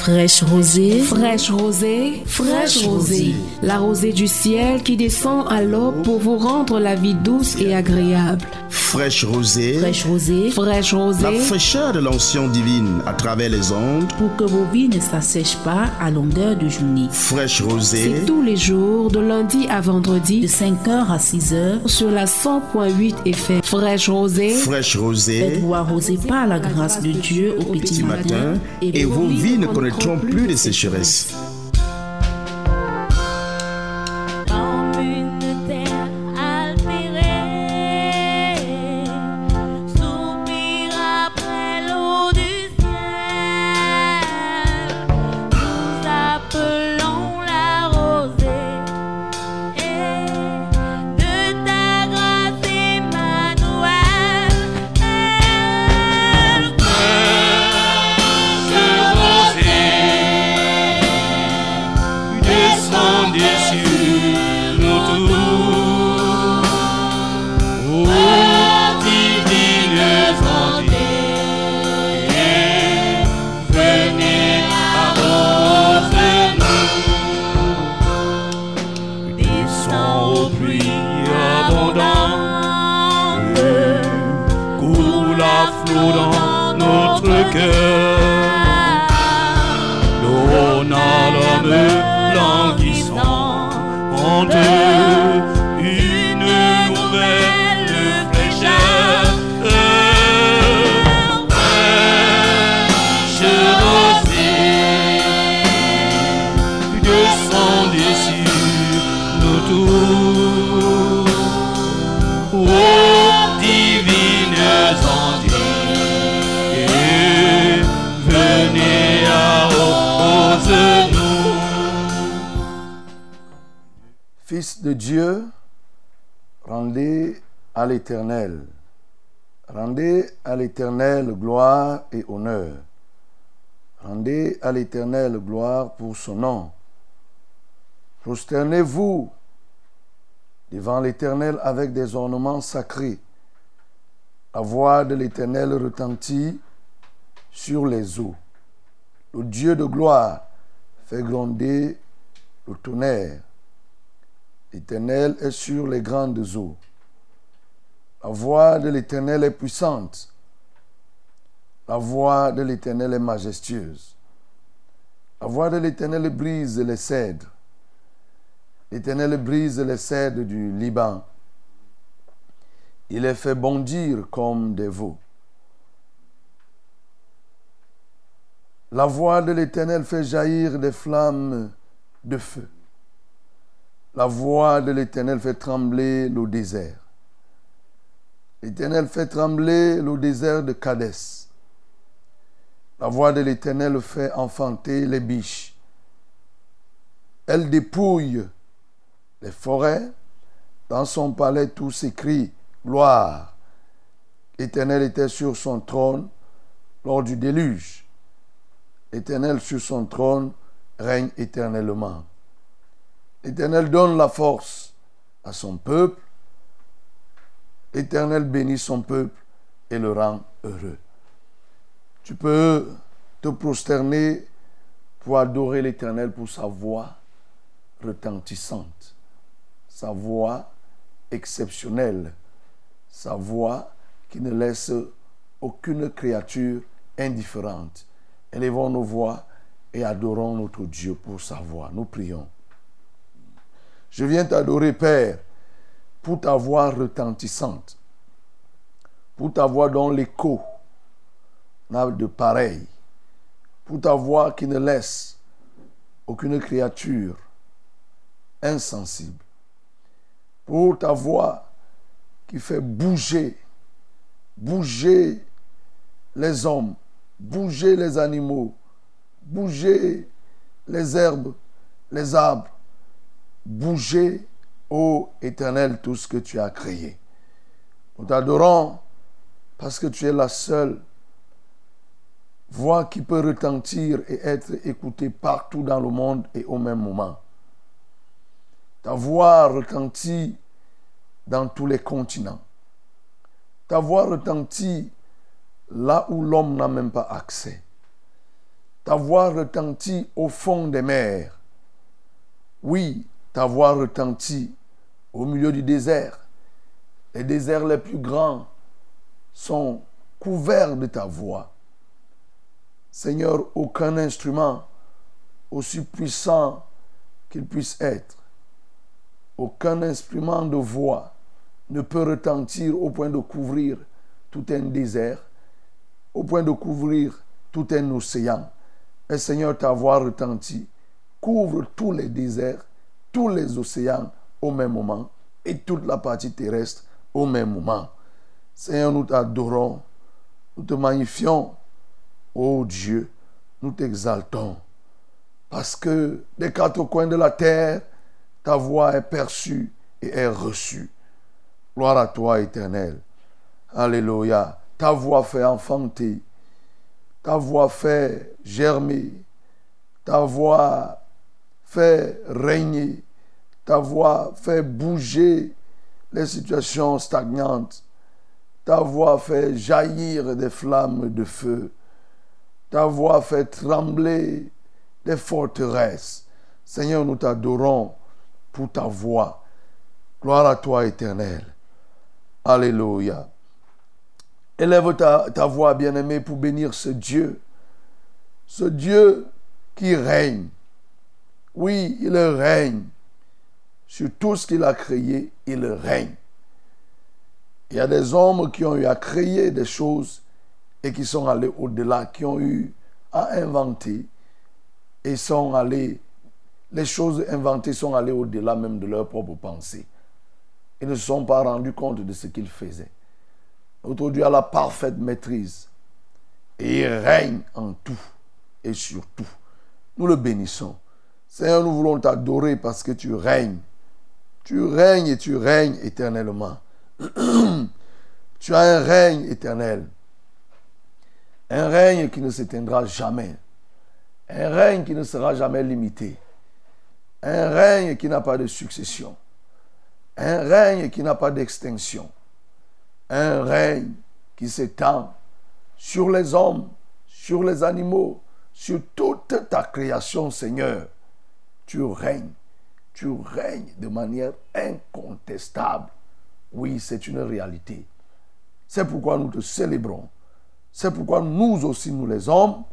Fraîche rosée, fraîche rosée, fraîche rosée. La rosée du ciel qui descend à l'aube pour vous rendre la vie douce et agréable. Fraîche rosée, fraîche rosée, fraîche rosée. La fraîcheur de l'onction divine à travers les ondes. Pour que vos vies ne s'assèchent pas à longueur de journée. Fraîche rosée. C'est tous les jours, de lundi à vendredi. De 5h à 6h. Sur la 100.8 FM. Fraîche rosée. Fraîche rosée. Faites-vous arroser par la grâce de Dieu au petit, matin, et, vos vies ne connaîtront plus de sécheresse. Gloire pour son nom. Prosternez-vous devant l'Éternel avec des ornements sacrés. La voix de l'Éternel retentit sur les eaux. Le Dieu de gloire fait gronder le tonnerre. L'Éternel est sur les grandes eaux. La voix de l'Éternel est puissante. La voix de l'Éternel est majestueuse. La voix de l'Éternel brise les cèdres. L'Éternel brise les cèdres du Liban. Il les fait bondir comme des veaux. La voix de l'Éternel fait jaillir des flammes de feu. La voix de l'Éternel fait trembler le désert. L'Éternel fait trembler le désert de Cadès. La voix de l'Éternel fait enfanter les biches. Elle dépouille les forêts. Dans son palais, tout s'écrit gloire. L'Éternel était sur son trône lors du déluge. L'Éternel sur son trône règne éternellement. L'Éternel donne la force à son peuple. L'Éternel bénit son peuple et le rend heureux. Tu peux te prosterner pour adorer l'Éternel pour sa voix retentissante, sa voix exceptionnelle, sa voix qui ne laisse aucune créature indifférente. Élevons nos voix et adorons notre Dieu pour sa voix. Nous prions. Je viens t'adorer, Père, pour ta voix retentissante, pour ta voix dont l'écho de pareil, pour ta voix qui ne laisse aucune créature insensible, pour ta voix qui fait bouger, bouger les hommes, bouger les animaux, bouger les herbes, les arbres, bouger, ô Éternel, tout ce que tu as créé. Nous t'adorons parce que tu es la seule voix qui peut retentir et être écoutée partout dans le monde et au même moment. Ta voix retentit dans tous les continents. Ta voix retentit là où l'homme n'a même pas accès. Ta voix retentit au fond des mers. Oui, ta voix retentit au milieu du désert. Les déserts les plus grands sont couverts de ta voix. Seigneur, aucun instrument aussi puissant qu'il puisse être, aucun instrument de voix ne peut retentir au point de couvrir tout un désert, au point de couvrir tout un océan. Et Seigneur, ta voix retentit, couvre tous les déserts, tous les océans au même moment et toute la partie terrestre au même moment. Seigneur, nous t'adorons, nous te magnifions. Ô Dieu, nous t'exaltons. Parce que des quatre coins de la terre, ta voix est perçue et est reçue. Gloire à toi, éternel. Alléluia. Ta voix fait enfanter. Ta voix fait germer. Ta voix fait régner. Ta voix fait bouger les situations stagnantes. Ta voix fait jaillir des flammes de feu. Ta voix fait trembler des forteresses. Seigneur, nous t'adorons pour ta voix. Gloire à toi, éternel. Alléluia. Élève ta, ta voix, bien-aimée, pour bénir ce Dieu. Ce Dieu qui règne. Oui, il règne. Sur tout ce qu'il a créé, il règne. Il y a des hommes qui ont eu à créer des choses et qui sont allés au-delà, qui ont eu à inventer et sont allés, les choses inventées sont allées au-delà même de leurs propres pensées. Ils ne se sont pas rendus compte de ce qu'ils faisaient. Notre Dieu a la parfaite maîtrise et il règne en tout et sur tout. Nous le bénissons. Seigneur, nous voulons t'adorer parce que tu règnes. Tu règnes et tu règnes éternellement. tu as un règne éternel. Un règne qui ne s'éteindra jamais. Un règne qui ne sera jamais limité. Un règne qui n'a pas de succession. Un règne qui n'a pas d'extinction. Un règne qui s'étend sur les hommes, sur les animaux, sur toute ta création, Seigneur. Tu règnes. Tu règnes de manière incontestable. Oui, c'est une réalité. C'est pourquoi nous te célébrons. C'est pourquoi nous aussi, nous les hommes,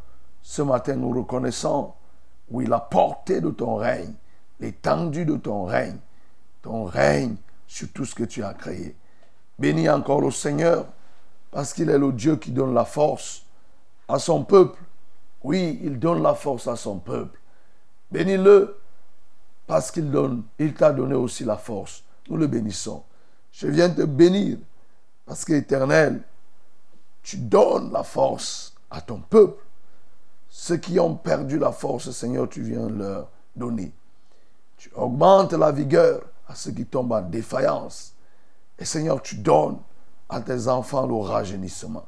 ce matin, nous reconnaissons, oui, la portée de ton règne, l'étendue de ton règne, ton règne sur tout ce que tu as créé. Bénis encore le Seigneur, parce qu'il est le Dieu qui donne la force à son peuple. Oui, il donne la force à son peuple. Bénis-le, parce qu'il donne, il t'a donné aussi la force. Nous le bénissons. Je viens te bénir, parce qu'éternel, tu donnes la force à ton peuple. Ceux qui ont perdu la force, Seigneur, tu viens leur donner. Tu augmentes la vigueur à ceux qui tombent en défaillance. Et Seigneur, tu donnes à tes enfants le rajeunissement.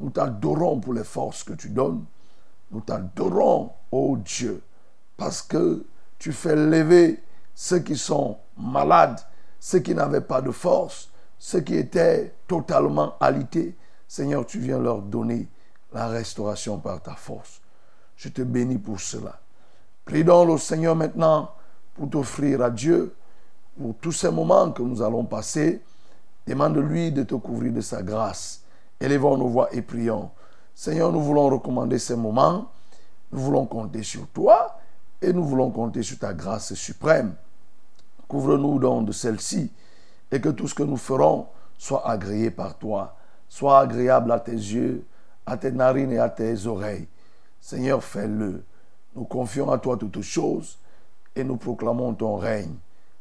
Nous t'adorons pour les forces que tu donnes. Nous t'adorons, ô Dieu, parce que tu fais lever ceux qui sont malades, ceux qui n'avaient pas de force, ceux qui étaient totalement alités. Seigneur, tu viens leur donner la restauration par ta force. Je te bénis pour cela. Prie donc le Seigneur maintenant pour t'offrir à Dieu pour tous ces moments que nous allons passer. Demande-lui de te couvrir de sa grâce. Élevons nos voix et prions. Seigneur, nous voulons recommander ces moments. Nous voulons compter sur toi et nous voulons compter sur ta grâce suprême. Couvre-nous donc de celle-ci et que tout ce que nous ferons soit agréé par toi soit agréable à tes yeux, à tes narines et à tes oreilles. Seigneur, fais-le. Nous confions à toi toutes choses et nous proclamons ton règne,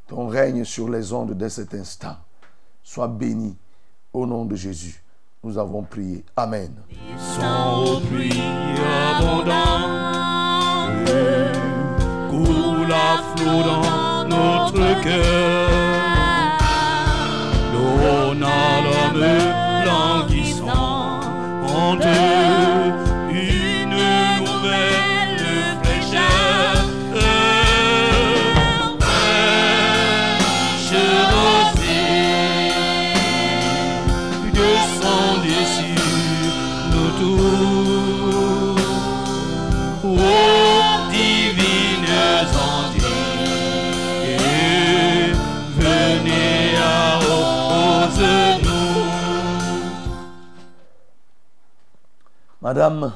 ton règne sur les ondes dès cet instant. Sois béni au nom de Jésus. Nous avons prié. Amen. Notre cœur. En Madame,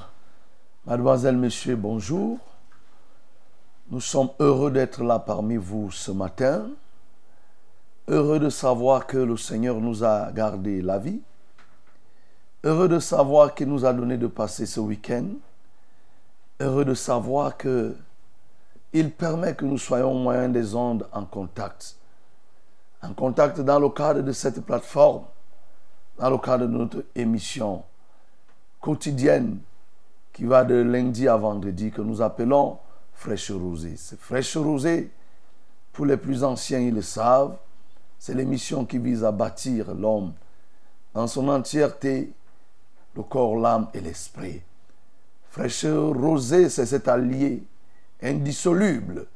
mademoiselle, monsieur, bonjour. Nous sommes heureux d'être là parmi vous ce matin. Heureux de savoir que le Seigneur nous a gardé la vie. Heureux de savoir qu'il nous a donné de passer ce week-end. Heureux de savoir que il permet que nous soyons au moyen des ondes en contact. En contact dans le cadre de cette plateforme, dans le cadre de notre émission quotidienne qui va de lundi à vendredi, que nous appelons Fraîche Rosée. C'est Fraîche Rosée, pour les plus anciens, ils le savent, c'est l'émission qui vise à bâtir l'homme dans son entièreté, le corps, l'âme et l'esprit. Fraîche Rosée, c'est cet allié indissoluble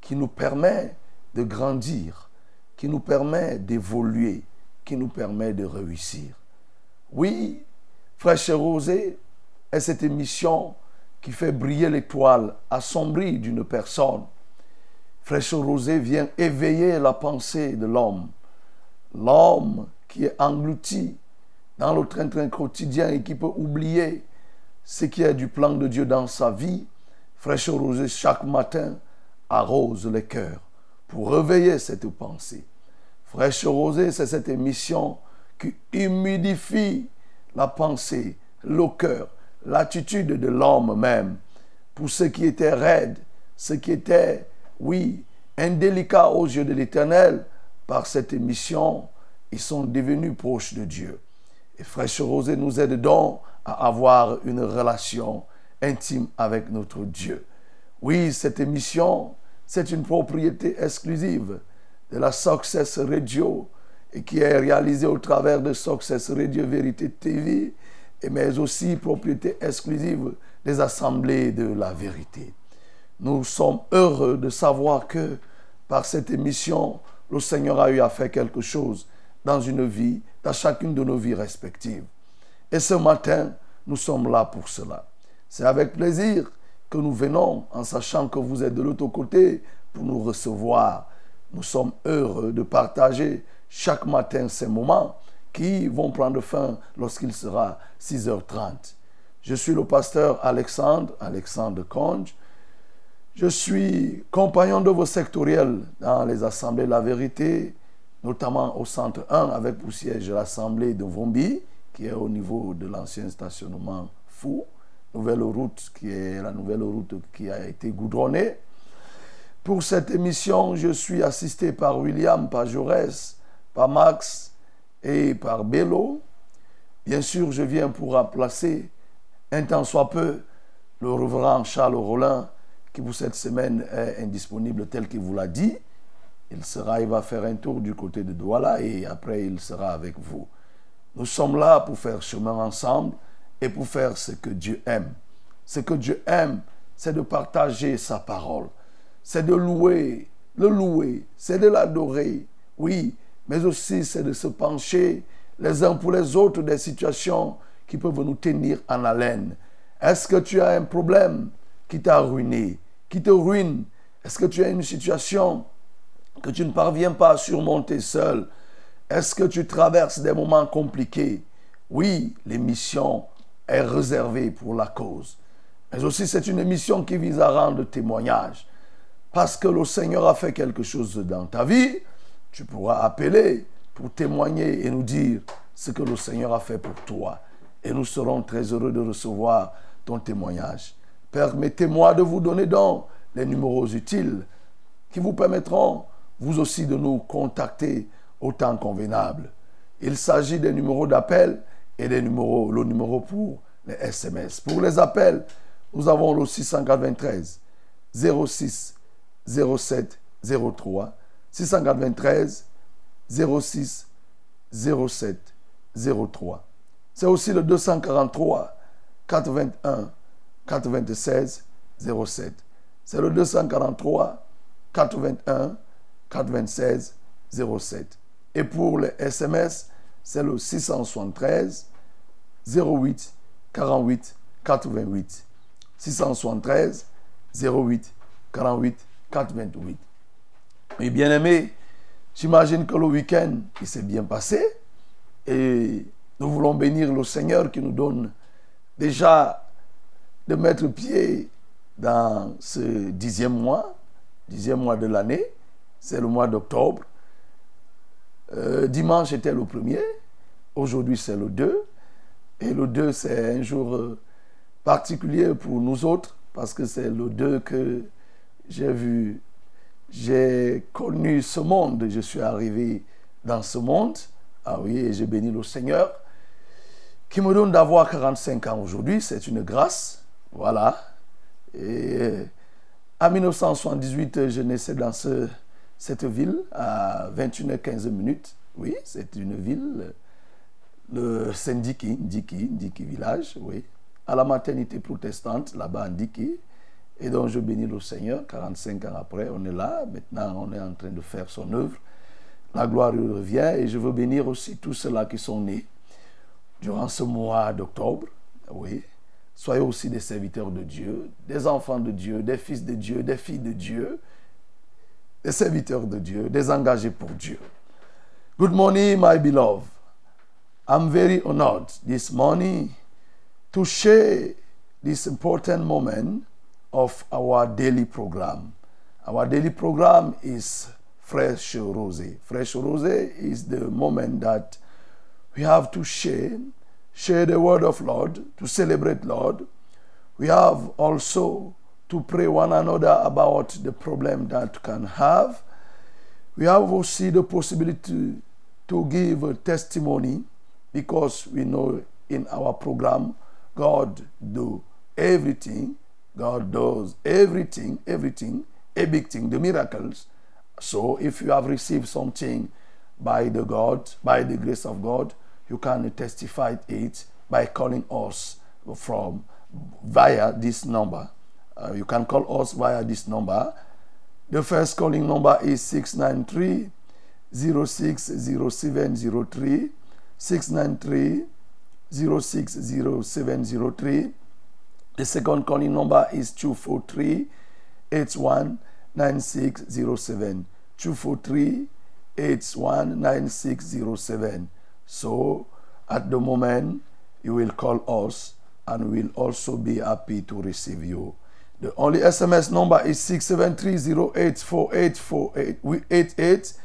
qui nous permet de grandir, qui nous permet d'évoluer, qui nous permet de réussir. Oui, Fraîche Rosée est cette émission qui fait briller l'étoile assombrie d'une personne. Fraîche Rosée vient éveiller la pensée de l'homme. L'homme qui est englouti dans le train-train quotidien et qui peut oublier ce qui est du plan de Dieu dans sa vie fraîche rosée chaque matin arrose les cœurs pour réveiller cette pensée. Fraîche rosée, c'est cette émission qui humidifie la pensée, le cœur, l'attitude de l'homme même. Pour ce qui était raide, ce qui était, oui, indélicat aux yeux de l'Éternel, par cette émission, ils sont devenus proches de Dieu. Et Fraîche Rosée nous aide donc à avoir une relation intime avec notre Dieu. Oui, cette émission, c'est une propriété exclusive de la Success Radio et qui est réalisée au travers de Success Radio Vérité TV, mais aussi propriété exclusive des assemblées de la vérité. Nous sommes heureux de savoir que par cette émission, le Seigneur a eu à faire quelque chose dans une vie, dans chacune de nos vies respectives. Et ce matin, nous sommes là pour cela. C'est avec plaisir que nous venons en sachant que vous êtes de l'autre côté pour nous recevoir. Nous sommes heureux de partager chaque matin ces moments qui vont prendre fin lorsqu'il sera 6h30. Je suis le pasteur Alexandre, Alexandre Conge. Je suis compagnon de vos sectoriels dans les assemblées de la vérité, notamment au centre 1 avec pour siège l'assemblée de Vombi, qui est au niveau de l'ancien stationnement Fou nouvelle route qui est la nouvelle route qui a été goudronnée. Pour cette émission, je suis assisté par William, par Jaurès, par Max et par Bello. Bien sûr, je viens pour remplacer un temps soit peu le reverend Charles Rollin qui pour cette semaine est indisponible tel qu'il vous l'a dit. Il sera, il va faire un tour du côté de Douala et après il sera avec vous. Nous sommes là pour faire chemin ensemble et pour faire ce que Dieu aime. Ce que Dieu aime, c'est de partager sa parole. C'est de louer, le louer, c'est de l'adorer, oui, mais aussi c'est de se pencher les uns pour les autres des situations qui peuvent nous tenir en haleine. Est-ce que tu as un problème qui t'a ruiné, qui te ruine? Est-ce que tu as une situation que tu ne parviens pas à surmonter seul? Est-ce que tu traverses des moments compliqués? Oui, l'émission est réservé pour la cause. Mais aussi, c'est une émission qui vise à rendre témoignage. Parce que le Seigneur a fait quelque chose dans ta vie, tu pourras appeler pour témoigner et nous dire ce que le Seigneur a fait pour toi. Et nous serons très heureux de recevoir ton témoignage. Permettez-moi de vous donner donc les numéros utiles qui vous permettront, vous aussi, de nous contacter au temps convenable. Il s'agit des numéros d'appel et les numéros, le numéro pour les SMS. Pour les appels, nous avons le 693 06 07 03 693 06 07 03. C'est aussi le 243 81 96 07. C'est le 243 81 96 07. Et pour les SMS, c'est le 673 08 48 88. 673 08 48 88. Et bien aimé, j'imagine que le week-end, il s'est bien passé. Et nous voulons bénir le Seigneur qui nous donne déjà de mettre pied dans ce dixième mois, dixième mois de l'année. C'est le mois d'octobre. Euh, dimanche était le premier. Aujourd'hui, c'est le 2. Et le 2, c'est un jour euh, particulier pour nous autres parce que c'est le 2 que j'ai vu, j'ai connu ce monde. Je suis arrivé dans ce monde. Ah oui, j'ai béni le Seigneur qui me donne d'avoir 45 ans aujourd'hui. C'est une grâce. Voilà. Et en 1978, je naissais dans ce, cette ville à 21h15 minutes. Oui, c'est une ville, le Saint-Diki, Diki, Diki village, oui, à la maternité protestante, là-bas en Diki. Et donc je bénis le Seigneur, 45 ans après, on est là, maintenant on est en train de faire son œuvre. La gloire lui revient et je veux bénir aussi tous ceux-là qui sont nés durant ce mois d'octobre. Oui, soyez aussi des serviteurs de Dieu, des enfants de Dieu, des fils de Dieu, des filles de Dieu, des serviteurs de Dieu, des engagés pour Dieu. Good morning, my beloved. I'm very honored this morning to share this important moment of our daily program. Our daily program is Fresh Rose. Fresh Rose is the moment that we have to share, share the word of Lord, to celebrate Lord. We have also to pray one another about the problem that can have. We have also the possibility to give a testimony because we know in our program God do everything. God does everything, everything, everything, the miracles. So if you have received something by the God, by the grace of God, you can testify it by calling us from via this number. Uh, you can call us via this number. The first calling number is 693 060703 693 060703. The second calling number is 243 819607. 243 819607. So at the moment, you will call us and we'll also be happy to receive you. The only SMS number is 673084888.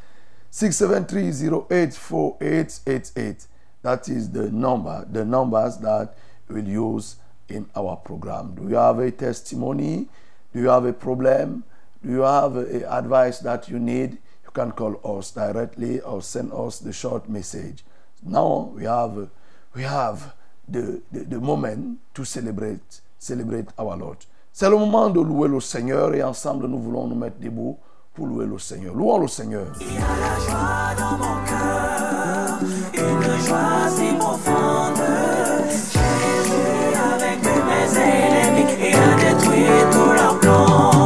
673084888. That is the number, the numbers that we'll use in our program. Do you have a testimony? Do you have a problem? Do you have a advice that you need? You can call us directly or send us the short message. Now we have we have the, the, the moment to celebrate celebrate our Lord. C'est le moment de louer le Seigneur et ensemble nous voulons nous mettre debout pour louer le Seigneur. Louons le Seigneur. Il y a la joie dans mon cœur, une joie si profonde. A détruit tous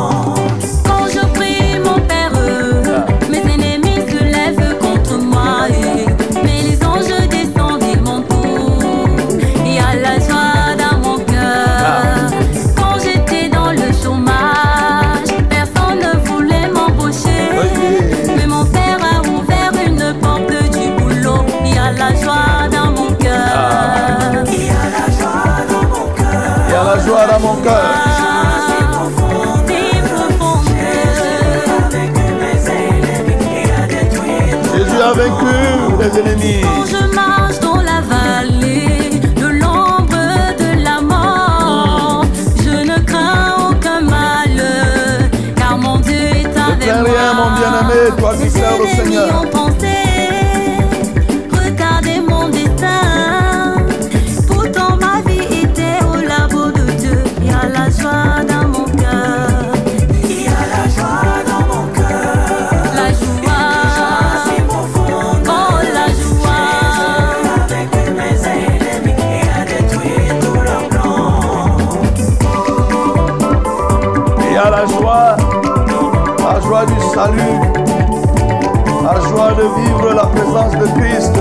living in me. De vivre la présence de Christ,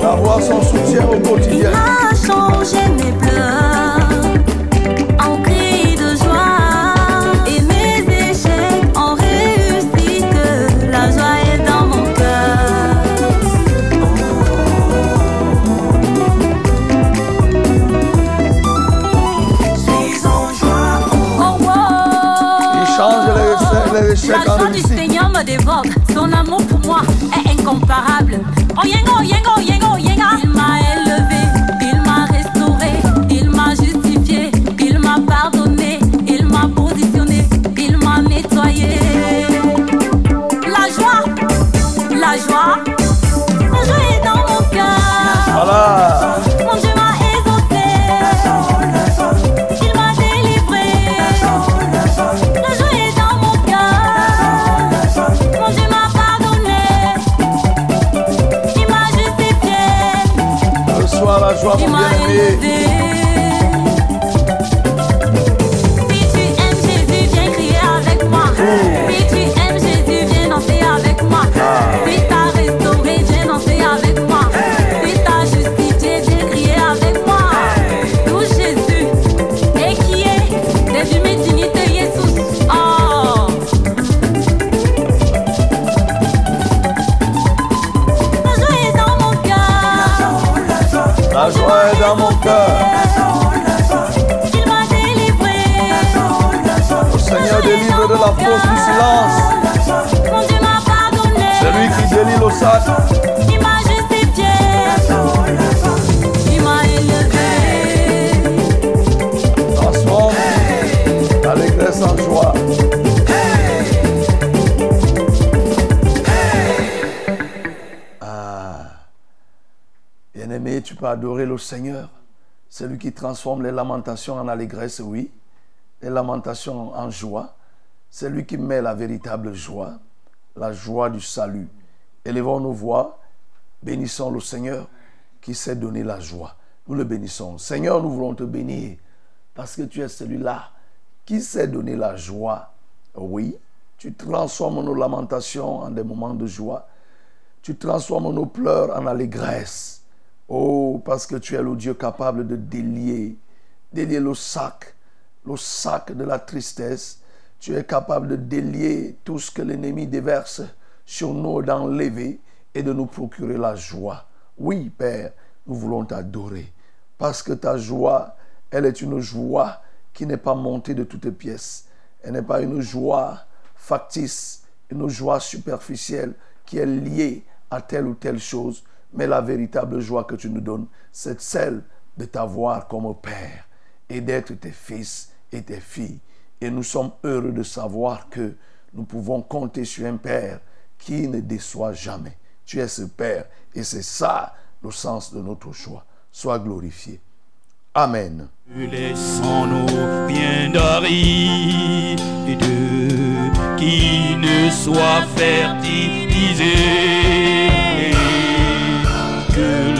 d'avoir son soutien au quotidien. La joie du. Seigneur me dévore. Son amour pour moi est incomparable. Oh yengo, yengo, yengo, yenga. Il m'a élevé, tu peux adorer le Seigneur. C'est lui qui transforme les lamentations en allégresse, oui. Les lamentations en joie. C'est lui qui met la véritable joie, la joie du salut. Élevons nos voix, bénissons le Seigneur qui sait donner la joie. Nous le bénissons. Seigneur, nous voulons te bénir parce que tu es celui-là qui sait donner la joie. Oui, tu transformes nos lamentations en des moments de joie. Tu transformes nos pleurs en allégresse. Oh, parce que tu es le Dieu capable de délier, délier le sac, le sac de la tristesse. Tu es capable de délier tout ce que l'ennemi déverse sur nous, d'enlever et de nous procurer la joie. Oui, Père, nous voulons t'adorer. Parce que ta joie, elle est une joie qui n'est pas montée de toutes pièces. Elle n'est pas une joie factice, une joie superficielle qui est liée à telle ou telle chose. Mais la véritable joie que tu nous donnes, c'est celle de t'avoir comme Père et d'être tes fils et tes filles. Et nous sommes heureux de savoir que nous pouvons compter sur un Père qui ne déçoit jamais. Tu es ce Père et c'est ça le sens de notre choix. Sois glorifié. Amen. Laissons-nous qui ne.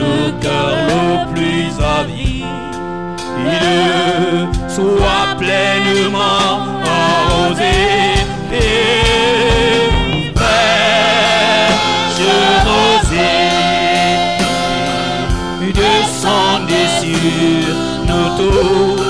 Le cœur le plus avide soit pleinement arrosé. Et fraîche rosée descendez sur nous tous.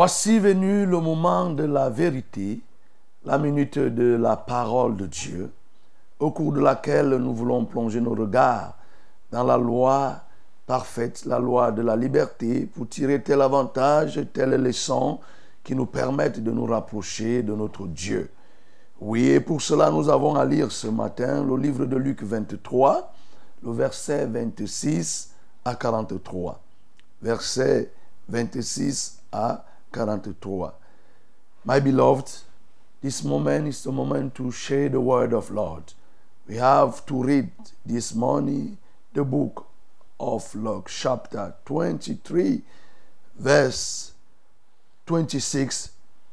Voici venu le moment de la vérité, la minute de la parole de Dieu, au cours de laquelle nous voulons plonger nos regards dans la loi parfaite, la loi de la liberté, pour tirer tel avantage, telle leçon qui nous permettent de nous rapprocher de notre Dieu. Oui, et pour cela, nous avons à lire ce matin le livre de Luc 23, le verset 26 à 43. Verset 26 à 43. My beloved, this moment is the moment to share the word of Lord. We have to read this morning the book of Luke, chapter 23, verse 26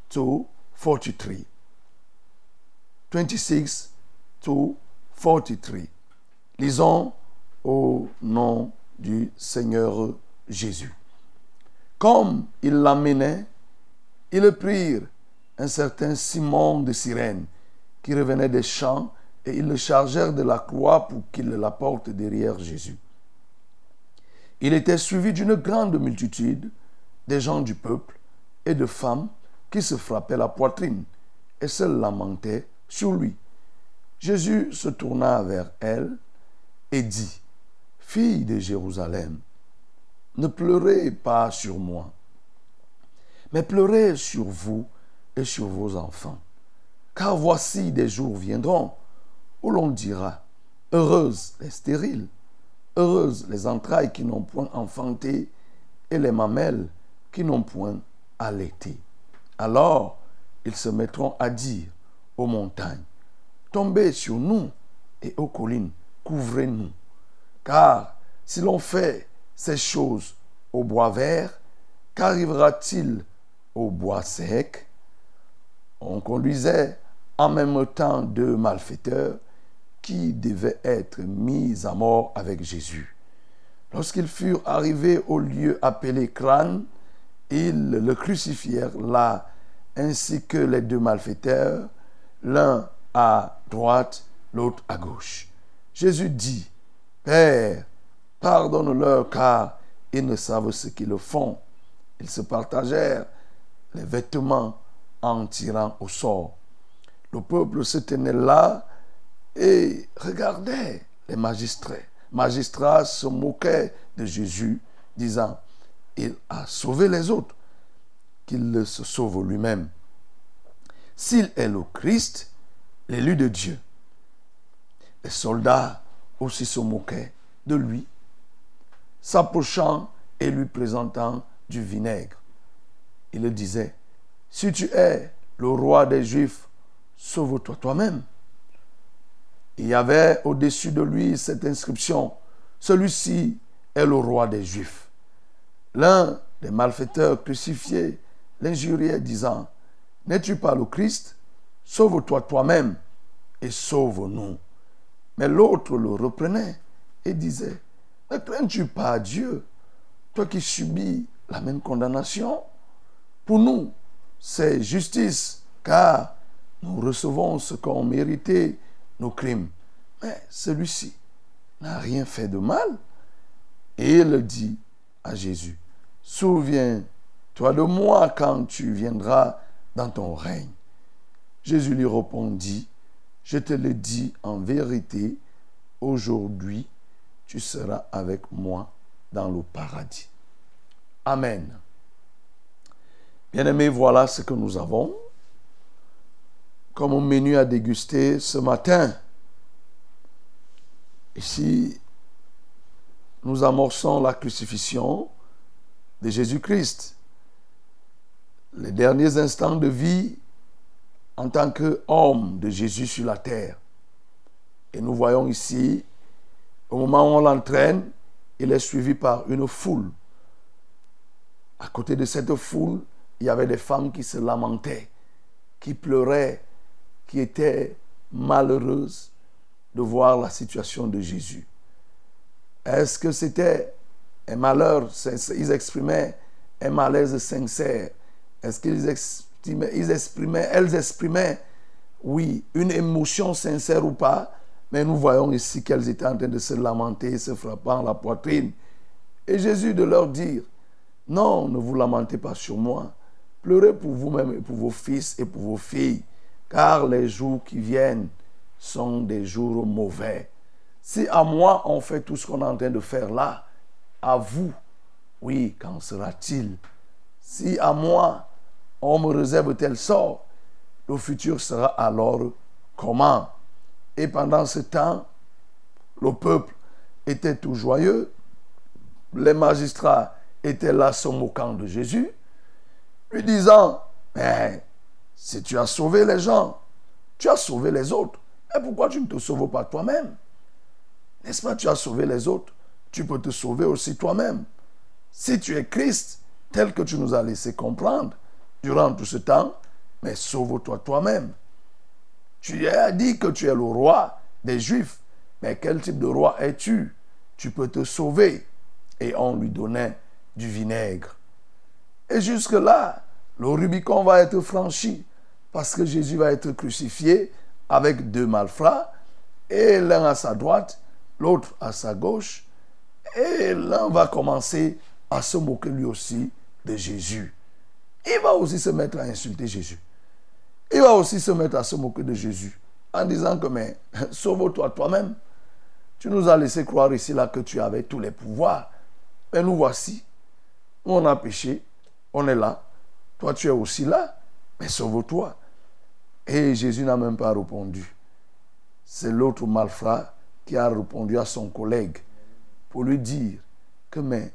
to 43. 26 to 43. Lisons au nom du Seigneur Jésus. Comme ils l'amenaient, ils prirent un certain Simon de Cyrène qui revenait des champs et ils le chargèrent de la croix pour qu'il la porte derrière Jésus. Il était suivi d'une grande multitude des gens du peuple et de femmes qui se frappaient la poitrine et se lamentaient sur lui. Jésus se tourna vers elle et dit, Fille de Jérusalem, ne pleurez pas sur moi, mais pleurez sur vous et sur vos enfants. Car voici des jours viendront où l'on dira, Heureuses les stériles, heureuses les entrailles qui n'ont point enfanté et les mamelles qui n'ont point allaité. Alors ils se mettront à dire aux montagnes, Tombez sur nous et aux collines, couvrez-nous. Car si l'on fait ces choses au bois vert, qu'arrivera-t-il au bois sec? On conduisait en même temps deux malfaiteurs qui devaient être mis à mort avec Jésus. Lorsqu'ils furent arrivés au lieu appelé crâne, ils le crucifièrent là, ainsi que les deux malfaiteurs, l'un à droite, l'autre à gauche. Jésus dit, Père, pardonne-leur car ils ne savent ce qu'ils font. Ils se partagèrent les vêtements en tirant au sort. Le peuple se tenait là et regardait les magistrats. Magistrats se moquaient de Jésus, disant, il a sauvé les autres, qu'il se sauve lui-même. S'il est le Christ, l'élu de Dieu. Les soldats aussi se moquaient de lui, s'approchant et lui présentant du vinaigre. Il le disait, si tu es le roi des Juifs, sauve-toi toi-même. Il y avait au-dessus de lui cette inscription, celui-ci est le roi des Juifs. L'un des malfaiteurs crucifiés l'injuriait disant, N'es-tu pas le Christ? Sauve-toi toi-même et sauve-nous. Mais l'autre le reprenait et disait, Ne crains-tu pas Dieu, toi qui subis la même condamnation Pour nous, c'est justice, car nous recevons ce qu'ont mérité nos crimes. Mais celui-ci n'a rien fait de mal. Et il dit à Jésus, Souviens-toi de moi quand tu viendras dans ton règne. Jésus lui répondit, Je te le dis en vérité, aujourd'hui tu seras avec moi dans le paradis. Amen. Bien-aimés, voilà ce que nous avons comme menu à déguster ce matin. Ici, nous amorçons la crucifixion de Jésus-Christ. Les derniers instants de vie en tant qu'homme de Jésus sur la terre. Et nous voyons ici, au moment où on l'entraîne, il est suivi par une foule. À côté de cette foule, il y avait des femmes qui se lamentaient, qui pleuraient, qui étaient malheureuses de voir la situation de Jésus. Est-ce que c'était un malheur? Ils exprimaient un malaise sincère. Est-ce qu'ils exprimaient, elles exprimaient, oui, une émotion sincère ou pas? Mais nous voyons ici qu'elles étaient en train de se lamenter, se frappant la poitrine. Et Jésus de leur dire, non, ne vous lamentez pas sur moi. Pleurez pour vous-même et pour vos fils et pour vos filles, car les jours qui viennent sont des jours mauvais. Si à moi on fait tout ce qu'on est en train de faire là, à vous, oui, qu'en sera-t-il? Si à moi on me réserve tel sort, le futur sera alors comment? Et pendant ce temps, le peuple était tout joyeux, les magistrats étaient là se moquant de Jésus, lui disant, mais si tu as sauvé les gens, tu as sauvé les autres. Et pourquoi tu ne te sauves pas toi-même? N'est-ce pas, tu as sauvé les autres, tu peux te sauver aussi toi-même. Si tu es Christ, tel que tu nous as laissé comprendre durant tout ce temps, mais sauve-toi toi-même. Tu as dit que tu es le roi des Juifs, mais quel type de roi es-tu? Tu peux te sauver. Et on lui donnait du vinaigre. Et jusque-là, le Rubicon va être franchi parce que Jésus va être crucifié avec deux malfrats, et l'un à sa droite, l'autre à sa gauche, et l'un va commencer à se moquer lui aussi de Jésus. Il va aussi se mettre à insulter Jésus. Il va aussi se mettre à se moquer de Jésus. en disant que mais sauve-toi toi-même. Tu nous as laissé croire ici là que tu avais tous les pouvoirs. Mais nous voici. On a péché. On est là. Toi, tu es aussi là. Mais sauve-toi. Et Jésus n'a même pas répondu. C'est l'autre malfrat qui a répondu à son collègue pour lui dire que mais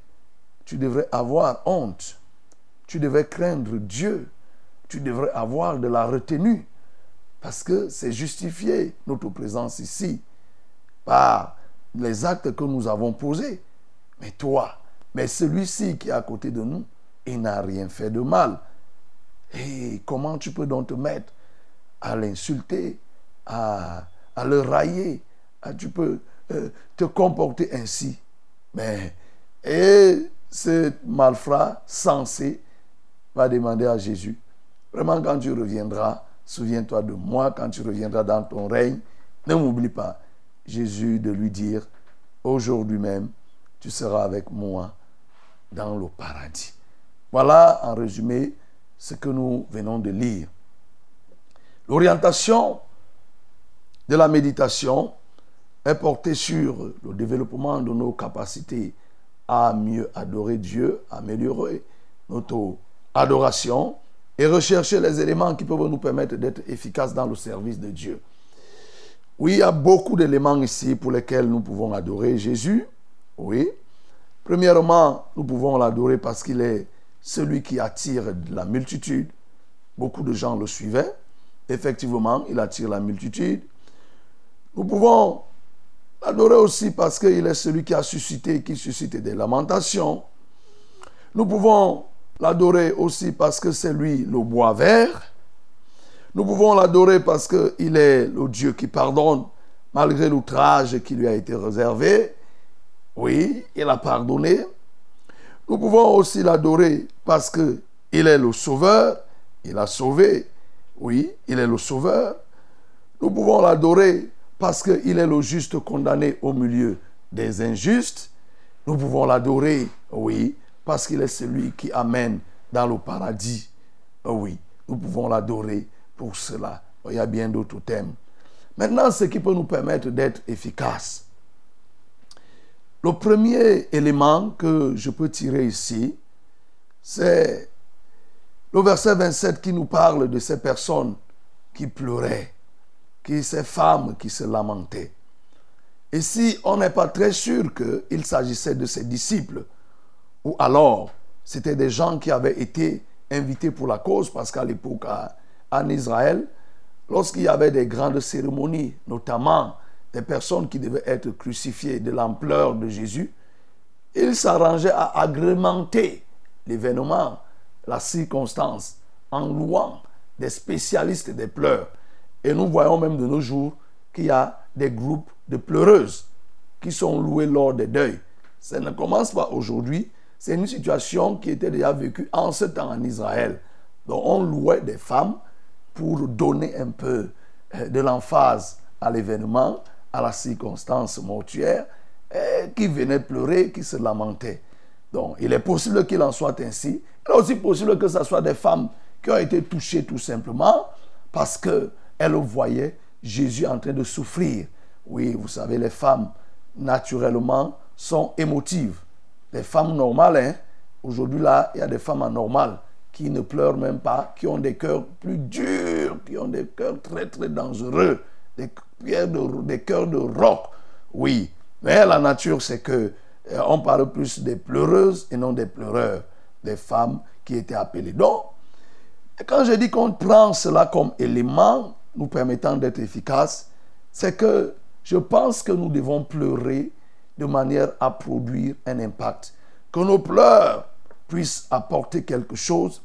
tu devrais avoir honte. Tu devrais craindre Dieu. Tu devrais avoir de la retenue. Parce que c'est justifié notre présence ici par les actes que nous avons posés. Mais toi, mais celui-ci qui est à côté de nous, il n'a rien fait de mal. Et comment tu peux donc te mettre à l'insulter, à, le railler, tu peux euh, te comporter ainsi? Mais, et ce malfrat sensé va demander à Jésus, vraiment quand tu reviendras, souviens-toi de moi, quand tu reviendras dans ton règne, ne m'oublie pas. Jésus de lui dire, aujourd'hui même, tu seras avec moi dans le paradis. Voilà en résumé ce que nous venons de lire. L'orientation de la méditation est portée sur le développement de nos capacités à mieux adorer Dieu, améliorer notre adoration et rechercher les éléments qui peuvent nous permettre d'être efficaces dans le service de Dieu. Oui, il y a beaucoup d'éléments ici pour lesquels nous pouvons adorer Jésus. Oui. Premièrement, nous pouvons l'adorer parce qu'il est celui qui attire la multitude. Beaucoup de gens le suivaient. Effectivement, il attire la multitude. Nous pouvons l'adorer aussi parce qu'il est celui qui a suscité, qui suscite des lamentations. Nous pouvons l'adorer aussi parce que c'est lui le bois vert. Nous pouvons l'adorer parce qu'il est le Dieu qui pardonne malgré l'outrage qui lui a été réservé. Oui, il a pardonné. Nous pouvons aussi l'adorer parce que il est le sauveur, il a sauvé. Oui, il est le sauveur. Nous pouvons l'adorer parce qu'il est le juste condamné au milieu des injustes. Nous pouvons l'adorer, oui, parce qu'il est celui qui amène dans le paradis. Oui, nous pouvons l'adorer pour cela. Il y a bien d'autres thèmes. Maintenant, ce qui peut nous permettre d'être efficaces. Le premier élément que je peux tirer ici, c'est le verset 27 qui nous parle de ces personnes qui pleuraient, qui, ces femmes qui se lamentaient. Et si on n'est pas très sûr qu'il s'agissait de ses disciples, ou alors c'était des gens qui avaient été invités pour la cause, parce qu'à l'époque, en Israël, lorsqu'il y avait des grandes cérémonies, notamment des personnes qui devaient être crucifiées de l'ampleur de Jésus, ils s'arrangeaient à agrémenter l'événement, la circonstance, en louant des spécialistes des pleurs. Et nous voyons même de nos jours qu'il y a des groupes de pleureuses qui sont loués lors des deuils. Ça ne commence pas aujourd'hui. C'est une situation qui était déjà vécue en ce temps en Israël. Donc on louait des femmes pour donner un peu euh, de l'emphase à l'événement, à la circonstance mortuaire, et qui venaient pleurer, qui se lamentaient. Donc il est possible qu'il en soit ainsi. Il est aussi possible que ce soit des femmes qui ont été touchées tout simplement parce qu'elles voyaient Jésus en train de souffrir. Oui, vous savez, les femmes, naturellement, sont émotives. Les femmes normales, hein, aujourd'hui là, il y a des femmes anormales qui ne pleurent même pas, qui ont des cœurs plus durs, qui ont des cœurs très très dangereux, des, des cœurs de roc. Oui, mais la nature, c'est que euh, on parle plus des pleureuses et non des pleureurs, des femmes qui étaient appelées. Donc, quand je dis qu'on prend cela comme élément nous permettant d'être efficaces, c'est que je pense que nous devons pleurer de manière à produire un impact. Que nos pleurs puissent apporter quelque chose.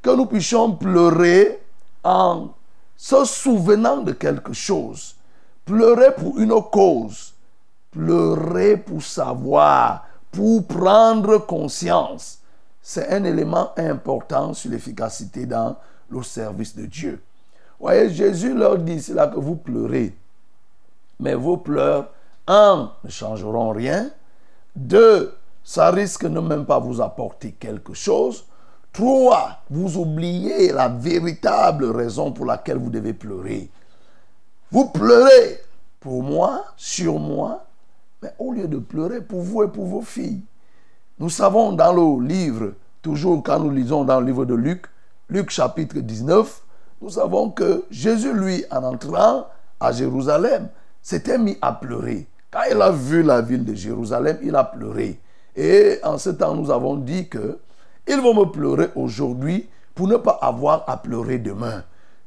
Que nous puissions pleurer en se souvenant de quelque chose. Pleurer pour une cause. Pleurer pour savoir, pour prendre conscience. C'est un élément important sur l'efficacité dans le service de Dieu. Voyez, Jésus leur dit, c'est là que vous pleurez. Mais vos pleurs, un, ne changeront rien. Deux, ça risque de même pas vous apporter quelque chose. Trois, vous oubliez la véritable raison pour laquelle vous devez pleurer. Vous pleurez pour moi, sur moi, mais au lieu de pleurer pour vous et pour vos filles. Nous savons dans le livre, toujours quand nous lisons dans le livre de Luc, Luc chapitre 19, nous savons que Jésus, lui, en entrant à Jérusalem, s'était mis à pleurer. Quand il a vu la ville de Jérusalem, il a pleuré. Et en ce temps, nous avons dit que ils vont me pleurer aujourd'hui pour ne pas avoir à pleurer demain.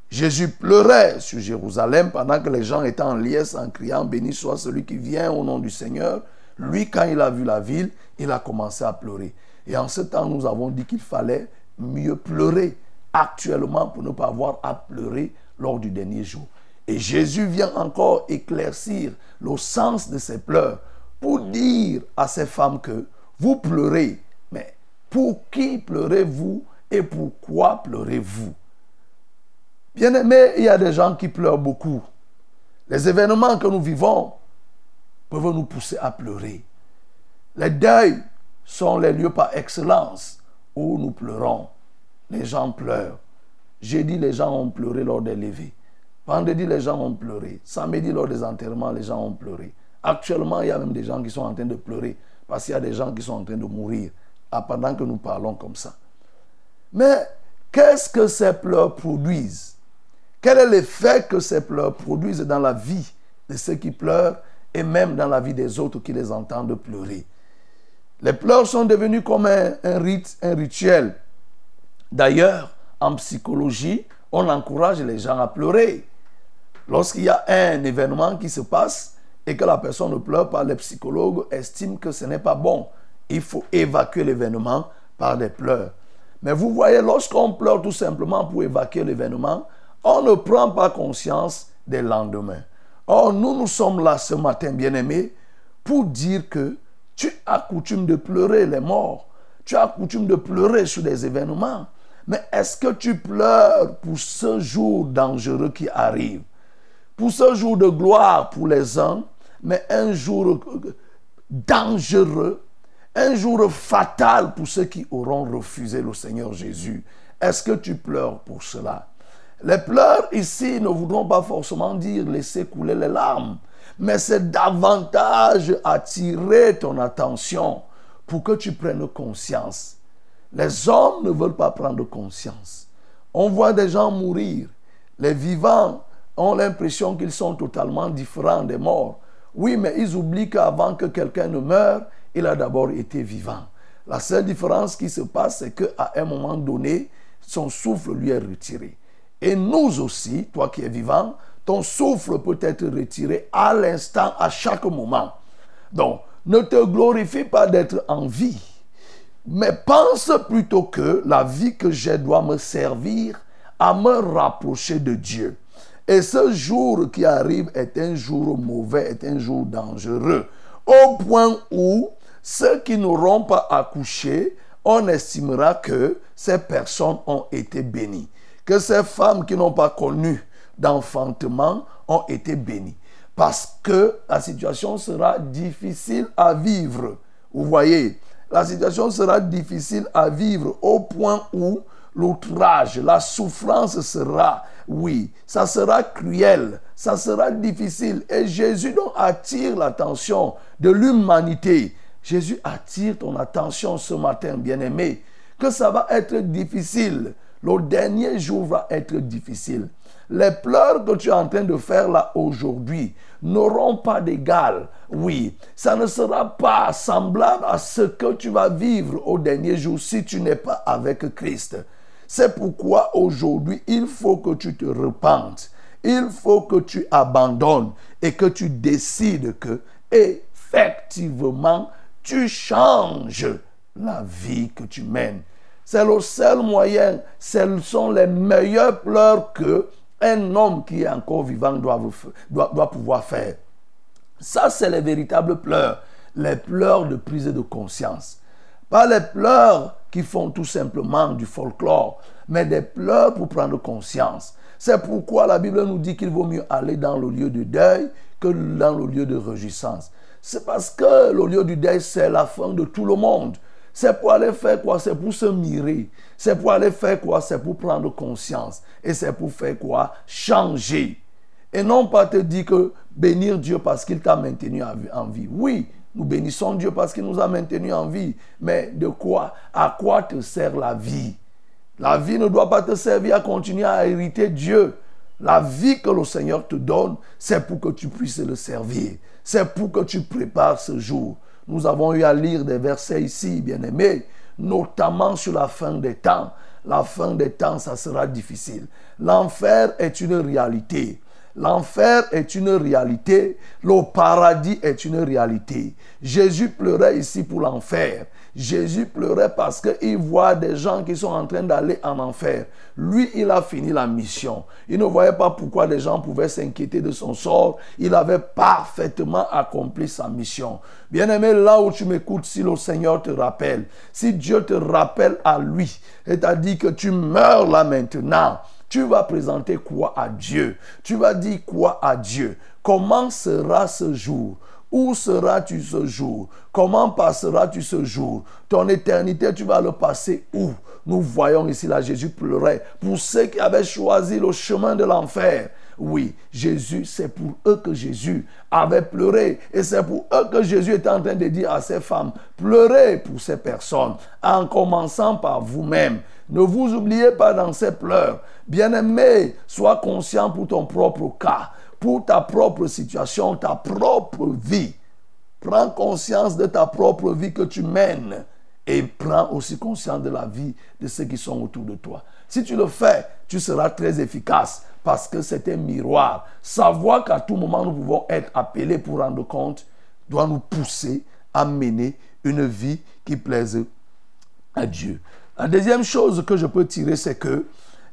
Jésus pleurait sur Jérusalem pendant que les gens étaient en liesse en criant Béni soit celui qui vient au nom du Seigneur. Lui, quand il a vu la ville, il a commencé à pleurer. Et en ce temps, nous avons dit qu'il fallait mieux pleurer actuellement pour ne pas avoir à pleurer lors du dernier jour. Et Jésus vient encore éclaircir le sens de ses pleurs pour dire à ces femmes que vous pleurez, mais pour qui pleurez-vous et pourquoi pleurez-vous? Bien-aimés, il y a des gens qui pleurent beaucoup. Les événements que nous vivons peuvent nous pousser à pleurer. Les deuils sont les lieux par excellence où nous pleurons. Les gens pleurent. Jeudi, les gens ont pleuré lors des levées. Vendredi, les gens ont pleuré. Samedi, lors des enterrements, les gens ont pleuré. Actuellement, il y a même des gens qui sont en train de pleurer parce qu'il y a des gens qui sont en train de mourir pendant que nous parlons comme ça. Mais qu'est-ce que ces pleurs produisent? Quel est l'effet que ces pleurs produisent dans la vie de ceux qui pleurent et même dans la vie des autres qui les entendent pleurer? Les pleurs sont devenus comme un, un rite, un rituel. D'ailleurs, en psychologie, on encourage les gens à pleurer. Lorsqu'il y a un événement qui se passe et que la personne ne pleure pas, les psychologues estiment que ce n'est pas bon. Il faut évacuer l'événement par des pleurs. Mais vous voyez, lorsqu'on pleure tout simplement pour évacuer l'événement, on ne prend pas conscience des lendemains. Or, nous, nous sommes là ce matin, bien-aimés, pour dire que tu as coutume de pleurer les morts. Tu as coutume de pleurer sur des événements. Mais est-ce que tu pleures pour ce jour dangereux qui arrive? Pour ce jour de gloire pour les uns, mais un jour dangereux, un jour fatal pour ceux qui auront refusé le Seigneur Jésus. Est-ce que tu pleures pour cela? Les pleurs ici ne voudront pas forcément dire laisser couler les larmes, mais c'est davantage attirer ton attention pour que tu prennes conscience. Les hommes ne veulent pas prendre conscience. On voit des gens mourir. Les vivants ont l'impression qu'ils sont totalement différents des morts. Oui, mais ils oublient qu'avant que quelqu'un ne meure, il a d'abord été vivant. La seule différence qui se passe, c'est qu'à un moment donné, son souffle lui est retiré. Et nous aussi, toi qui es vivant, ton souffle peut être retiré à l'instant, à chaque moment. Donc, ne te glorifie pas d'être en vie, mais pense plutôt que la vie que j'ai doit me servir à me rapprocher de Dieu. Et ce jour qui arrive est un jour mauvais, est un jour dangereux, au point où ceux qui n'auront pas accouché, on estimera que ces personnes ont été bénies, que ces femmes qui n'ont pas connu d'enfantement ont été bénies. Parce que la situation sera difficile à vivre. Vous voyez, la situation sera difficile à vivre au point où l'outrage, la souffrance sera, oui, ça sera cruel, ça sera difficile. Et Jésus donc attire l'attention de l'humanité. Jésus attire ton attention ce matin, bien-aimé, que ça va être difficile. Le dernier jour va être difficile. Les pleurs que tu es en train de faire là aujourd'hui n'auront pas d'égal. Oui, ça ne sera pas semblable à ce que tu vas vivre au dernier jour si tu n'es pas avec Christ. C'est pourquoi aujourd'hui, il faut que tu te repentes. Il faut que tu abandonnes et que tu décides que effectivement, tu changes la vie que tu mènes. C'est le seul moyen, ce sont les meilleurs pleurs que un homme qui est encore vivant doit, doit pouvoir faire. Ça, c'est les véritables pleurs. Les pleurs de prise de conscience. Pas les pleurs qui font tout simplement du folklore, mais des pleurs pour prendre conscience. C'est pourquoi la Bible nous dit qu'il vaut mieux aller dans le lieu de deuil que dans le lieu de réjouissance. C'est parce que le lieu du deuil, c'est la fin de tout le monde. C'est pour aller faire quoi? C'est pour se mirer. C'est pour aller faire quoi? C'est pour prendre conscience. Et c'est pour faire quoi? Changer. Et non pas te dire que bénir Dieu parce qu'il t'a maintenu en vie- en vie. Oui, nous bénissons Dieu parce qu'il nous a maintenus en vie. Mais de quoi? À quoi te sert la vie? La vie ne doit pas te servir à continuer à hériter Dieu. La vie que le Seigneur te donne, c'est pour que tu puisses le servir. C'est pour que tu prépares ce jour. Nous avons eu à lire des versets ici, bien-aimés, notamment sur la fin des temps. La fin des temps, ça sera difficile. L'enfer est une réalité. L'enfer est une réalité. Le paradis est une réalité. Jésus pleurait ici pour l'enfer. Jésus pleurait parce qu'il voit des gens qui sont en train d'aller en enfer. Lui, il a fini la mission. Il ne voyait pas pourquoi des gens pouvaient s'inquiéter de son sort. Il avait parfaitement accompli sa mission. Bien-aimé, là où tu m'écoutes, si le Seigneur te rappelle, si Dieu te rappelle à lui, c'est-à-dire que tu meurs là maintenant, tu vas présenter quoi à Dieu? Tu vas dire quoi à Dieu? Comment sera ce jour? Où seras-tu ce jour? Comment passeras-tu ce jour? Ton éternité, tu vas le passer où? Nous voyons ici là, Jésus pleurait pour ceux qui avaient choisi le chemin de l'enfer. Oui, Jésus, c'est pour eux que Jésus avait pleuré. Et c'est pour eux que Jésus était en train de dire à ces femmes, pleurez pour ces personnes, en commençant par vous-même. Ne vous oubliez pas dans ces pleurs. Bien-aimé, sois conscient pour ton propre cas, pour ta propre situation, ta propre vie. Prends conscience de ta propre vie que tu mènes et prends aussi conscience de la vie de ceux qui sont autour de toi. Si tu le fais, tu seras très efficace parce que c'est un miroir. Savoir qu'à tout moment nous pouvons être appelés pour rendre compte doit nous pousser à mener une vie qui plaise à Dieu. La deuxième chose que je peux tirer, c'est que,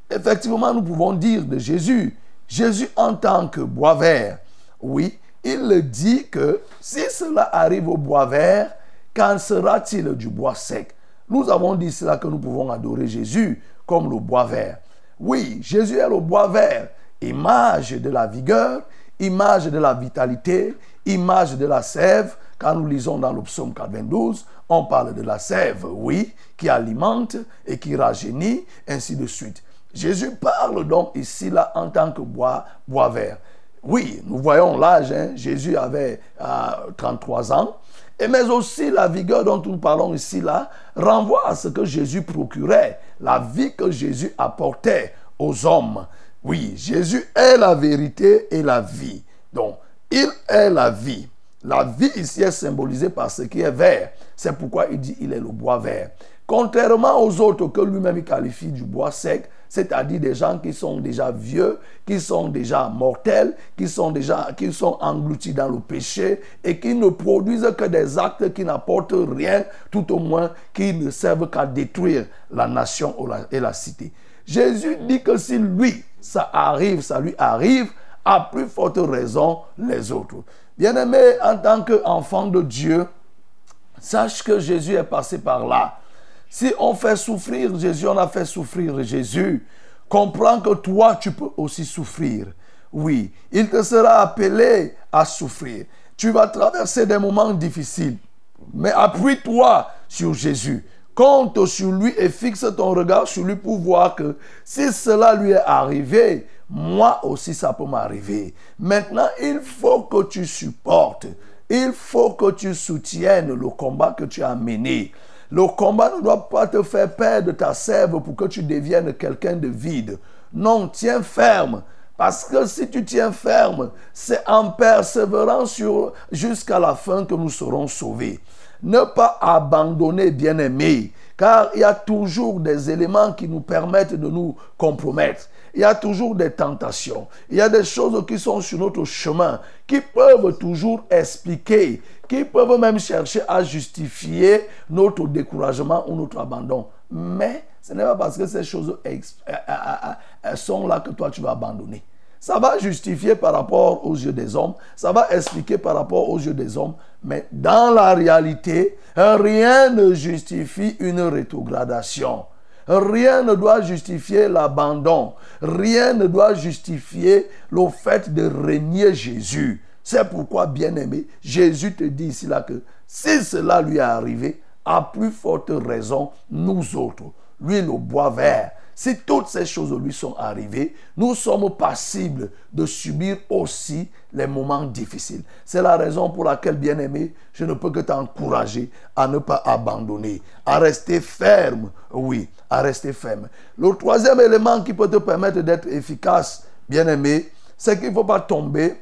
effectivement, nous pouvons dire de Jésus, Jésus en tant que bois vert, oui, il le dit que si cela arrive au bois vert, qu'en sera-t-il du bois sec? Nous avons dit cela que nous pouvons adorer Jésus comme le bois vert. Oui, Jésus est le bois vert, image de la vigueur, image de la vitalité, image de la sève. Quand nous lisons dans le psaume 92, on parle de la sève, oui, qui alimente et qui rajeunit, ainsi de suite. Jésus parle donc ici là en tant que bois, bois vert. Oui, nous voyons l'âge, hein, Jésus avait euh, 33 ans, et mais aussi la vigueur dont nous parlons ici là renvoie à ce que Jésus procurait, la vie que Jésus apportait aux hommes. Oui, Jésus est la vérité et la vie. Donc, il est la vie. La vie ici est symbolisée par ce qui est vert. C'est pourquoi il dit il est le bois vert. Contrairement aux autres que lui-même qualifie du bois sec, c'est-à-dire des gens qui sont déjà vieux, qui sont déjà mortels, qui sont déjà qui sont engloutis dans le péché et qui ne produisent que des actes qui n'apportent rien, tout au moins qui ne servent qu'à détruire la nation et la cité. Jésus dit que si lui, ça arrive, ça lui arrive, à plus forte raison les autres. Bien-aimé, en tant qu'enfant de Dieu, sache que Jésus est passé par là. Si on fait souffrir Jésus, on a fait souffrir Jésus. Comprends que toi, tu peux aussi souffrir. Oui, il te sera appelé à souffrir. Tu vas traverser des moments difficiles. Mais appuie-toi sur Jésus. Compte sur lui et fixe ton regard sur lui pour voir que si cela lui est arrivé, moi aussi ça peut m'arriver. Maintenant, il faut que tu supportes. Il faut que tu soutiennes le combat que tu as mené. Le combat ne doit pas te faire perdre ta sève pour que tu deviennes quelqu'un de vide. Non, tiens ferme. Parce que si tu tiens ferme, c'est en persévérant jusqu'à la fin que nous serons sauvés. Ne pas abandonner, bien-aimé, car il y a toujours des éléments qui nous permettent de nous compromettre. Il y a toujours des tentations. Il y a des choses qui sont sur notre chemin, qui peuvent toujours expliquer, qui peuvent même chercher à justifier notre découragement ou notre abandon. Mais ce n'est pas parce que ces choses euh, euh, euh, sont là que toi tu vas abandonner. Ça va justifier par rapport aux yeux des hommes, ça va expliquer par rapport aux yeux des hommes, mais dans la réalité, rien ne justifie une rétrogradation. Rien ne doit justifier l'abandon. Rien ne doit justifier le fait de régner Jésus. C'est pourquoi, bien-aimé, Jésus te dit ici là que si cela lui est arrivé, à plus forte raison, nous autres, lui le bois vert, si toutes ces choses lui sont arrivées, nous sommes passibles de subir aussi les moments difficiles. C'est la raison pour laquelle, bien-aimé, je ne peux que t'encourager à ne pas abandonner, à rester ferme, oui, à rester ferme. Le troisième élément qui peut te permettre d'être efficace, bien-aimé, c'est qu'il ne faut pas tomber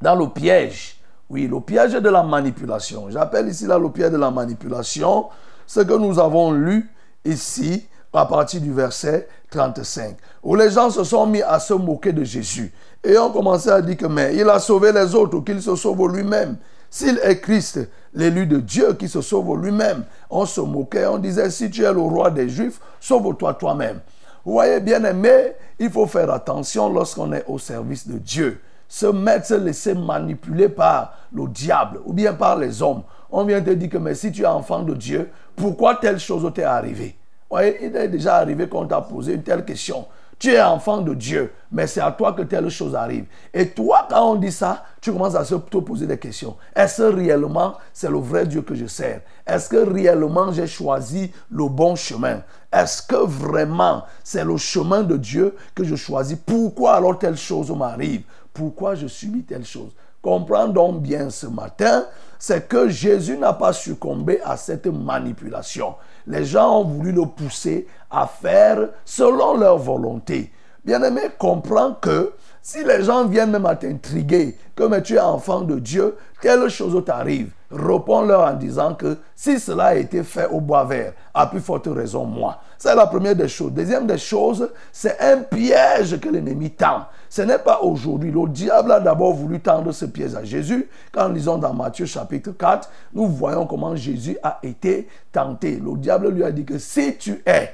dans le piège. Oui, le piège de la manipulation. J'appelle ici le piège de la manipulation, ce que nous avons lu ici à partir du verset 35, où les gens se sont mis à se moquer de Jésus et ont commencé à dire que mais il a sauvé les autres, qu'il se sauve lui-même. S'il est Christ, l'élu de Dieu qui se sauve lui-même, on se moquait, on disait si tu es le roi des Juifs, sauve-toi toi-même. Vous voyez, bien aimé, il faut faire attention lorsqu'on est au service de Dieu se mettre, se laisser manipuler par le diable ou bien par les hommes. On vient te dire que mais si tu es enfant de Dieu, pourquoi telle chose t'est arrivée? Voyez, Il est déjà arrivé qu'on t'a posé une telle question. Tu es enfant de Dieu, mais c'est à toi que telle chose arrive. Et toi, quand on dit ça, tu commences à se te poser des questions. Est-ce réellement c'est le vrai Dieu que je sers? Est-ce que réellement j'ai choisi le bon chemin? Est-ce que vraiment c'est le chemin de Dieu que je choisis? Pourquoi alors telle chose m'arrive? Pourquoi je subis telle chose? Comprends donc bien ce matin, c'est que Jésus n'a pas succombé à cette manipulation. Les gens ont voulu le pousser à faire selon leur volonté. Bien-aimé, comprends que si les gens viennent même à t'intriguer, que tu es enfant de Dieu, telle chose t'arrive, réponds-leur en disant que si cela a été fait au bois vert, à plus forte raison moi. C'est la première des choses. Deuxième des choses, c'est un piège que l'ennemi tend. Ce n'est pas aujourd'hui. Le diable a d'abord voulu tendre ce piège à Jésus. Quand nous lisons dans Matthieu chapitre 4, nous voyons comment Jésus a été tenté. Le diable lui a dit que si tu es,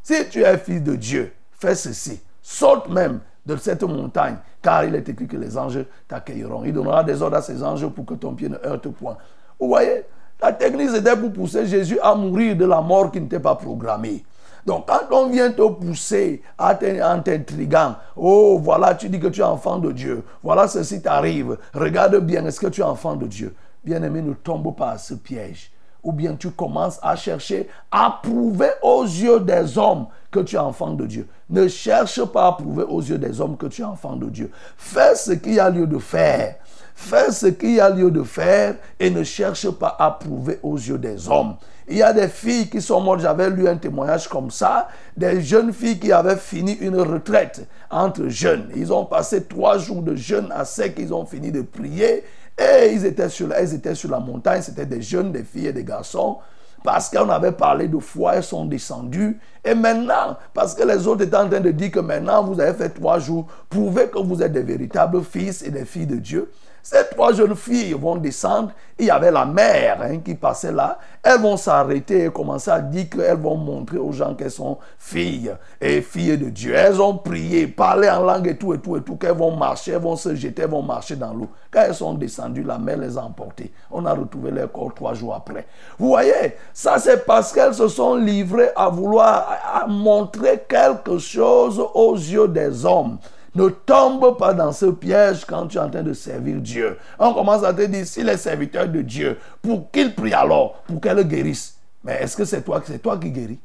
si tu es fils de Dieu, fais ceci. Saute même de cette montagne, car il est écrit que les anges t'accueilleront. Il donnera des ordres à ces anges pour que ton pied ne heurte point. Vous voyez, la technique c'était pour pousser Jésus à mourir de la mort qui n'était pas programmée. Donc quand on vient te pousser en t'intriguant, oh voilà, tu dis que tu es enfant de Dieu, voilà ceci t'arrive, regarde bien, est-ce que tu es enfant de Dieu Bien-aimé, ne tombe pas à ce piège. Ou bien tu commences à chercher à prouver aux yeux des hommes que tu es enfant de Dieu. Ne cherche pas à prouver aux yeux des hommes que tu es enfant de Dieu. Fais ce qu'il y a lieu de faire. Fais ce qu'il y a lieu de faire et ne cherche pas à prouver aux yeux des hommes. Il y a des filles qui sont mortes, j'avais lu un témoignage comme ça, des jeunes filles qui avaient fini une retraite entre jeunes. Ils ont passé trois jours de jeûne à sec, ils ont fini de prier et ils étaient sur, étaient sur la montagne, c'était des jeunes, des filles et des garçons. Parce qu'on avait parlé de foi, elles sont descendues. Et maintenant, parce que les autres étaient en train de dire que maintenant vous avez fait trois jours, prouvez que vous êtes des véritables fils et des filles de Dieu. Ces trois jeunes filles vont descendre. Il y avait la mère hein, qui passait là. Elles vont s'arrêter et commencer à dire qu'elles vont montrer aux gens qu'elles sont filles et filles de Dieu. Elles ont prié, parlé en langue et tout et tout et tout, qu'elles vont marcher, elles vont se jeter, elles vont marcher dans l'eau. Quand elles sont descendues, la mère les a emportées. On a retrouvé leur corps trois jours après. Vous voyez, ça c'est parce qu'elles se sont livrées à vouloir montrer quelque chose aux yeux des hommes. Ne tombe pas dans ce piège quand tu es en train de servir Dieu. On commence à te dire, si les serviteurs de Dieu, pour qu'ils prient alors, pour qu'elle guérisse. Mais est-ce que c'est toi, toi qui guéris?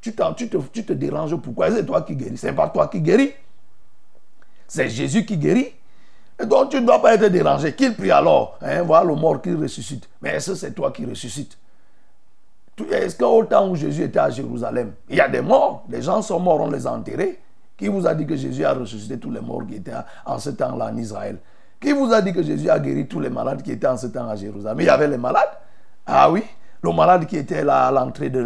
Tu, tu, te, tu te déranges pourquoi C'est toi qui guéris? C'est pas toi qui guéris. C'est Jésus qui guérit. Donc tu ne dois pas être dérangé. Qu'il prie alors. Hein, voilà le mort qui ressuscite. Mais est-ce que c'est toi qui ressuscites Est-ce qu'au temps où Jésus était à Jérusalem, il y a des morts, les gens sont morts, on les a enterrés. Qui vous a dit que Jésus a ressuscité tous les morts qui étaient en ce temps-là en Israël? Qui vous a dit que Jésus a guéri tous les malades qui étaient en ce temps à Jérusalem? Il y avait les malades. Ah oui, le malade qui était là à l'entrée de,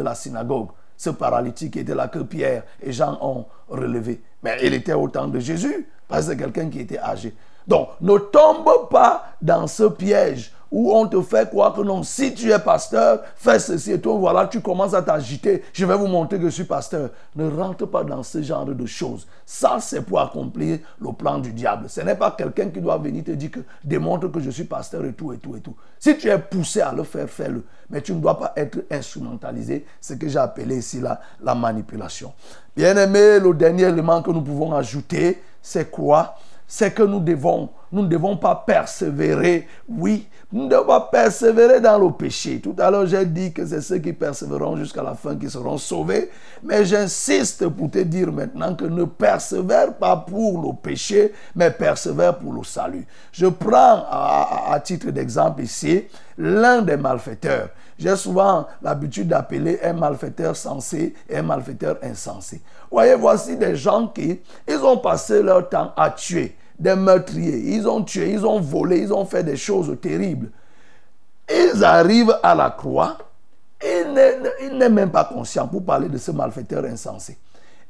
la synagogue, ce paralytique qui était là que Pierre et Jean ont relevé. Mais il était au temps de Jésus, parce que c'est quelqu'un qui était âgé. Donc, ne tombe pas dans ce piège où on te fait croire que non, si tu es pasteur, fais ceci et toi, voilà, tu commences à t'agiter, je vais vous montrer que je suis pasteur. Ne rentre pas dans ce genre de choses. Ça, c'est pour accomplir le plan du diable. Ce n'est pas quelqu'un qui doit venir te dire que démontre que je suis pasteur et tout et tout et tout. Si tu es poussé à le faire, fais-le. Mais tu ne dois pas être instrumentalisé, ce que j'ai appelé ici la, la manipulation. Bien aimé, le dernier élément que nous pouvons ajouter, c'est quoi? C'est que nous devons nous ne devons pas persévérer. Oui, nous ne devons pas persévérer dans le péché. Tout à l'heure, j'ai dit que c'est ceux qui persévéreront jusqu'à la fin qui seront sauvés. Mais j'insiste pour te dire maintenant que ne persévère pas pour le péché, mais persévère pour le salut. Je prends à, à- à titre d'exemple ici l'un des malfaiteurs. J'ai souvent l'habitude d'appeler un malfaiteur sensé et un malfaiteur insensé. Voyez, voici des gens qui, ils ont passé leur temps à tuer des meurtriers. Ils ont tué, ils ont volé, ils ont fait des choses terribles. Ils arrivent à la croix. Il n'est même pas conscient, pour parler de ce malfaiteur insensé,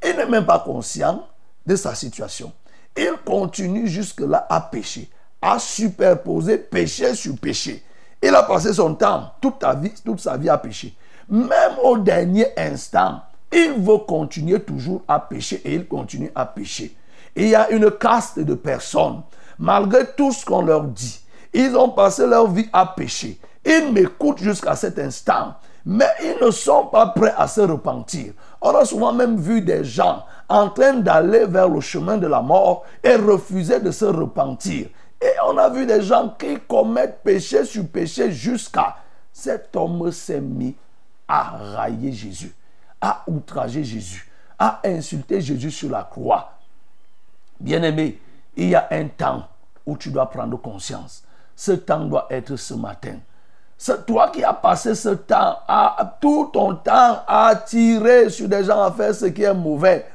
il n'est même pas conscient de sa situation. Il continue jusque-là à pécher, à superposer péché sur péché. Il a passé son temps, toute, vie, toute sa vie à pécher. Même au dernier instant, il veut continuer toujours à pécher et il continue à pécher. Il y a une caste de personnes, malgré tout ce qu'on leur dit, ils ont passé leur vie à pécher. Ils m'écoutent jusqu'à cet instant, mais ils ne sont pas prêts à se repentir. On a souvent même vu des gens en train d'aller vers le chemin de la mort et refuser de se repentir. Et on a vu des gens qui commettent péché sur péché jusqu'à cet homme s'est mis à railler Jésus, à outrager Jésus, à insulter Jésus sur la croix. Bien-aimé, il y a un temps où tu dois prendre conscience. Ce temps doit être ce matin. C'est toi qui as passé ce temps, tout ton temps à tirer sur des gens à faire ce qui est mauvais.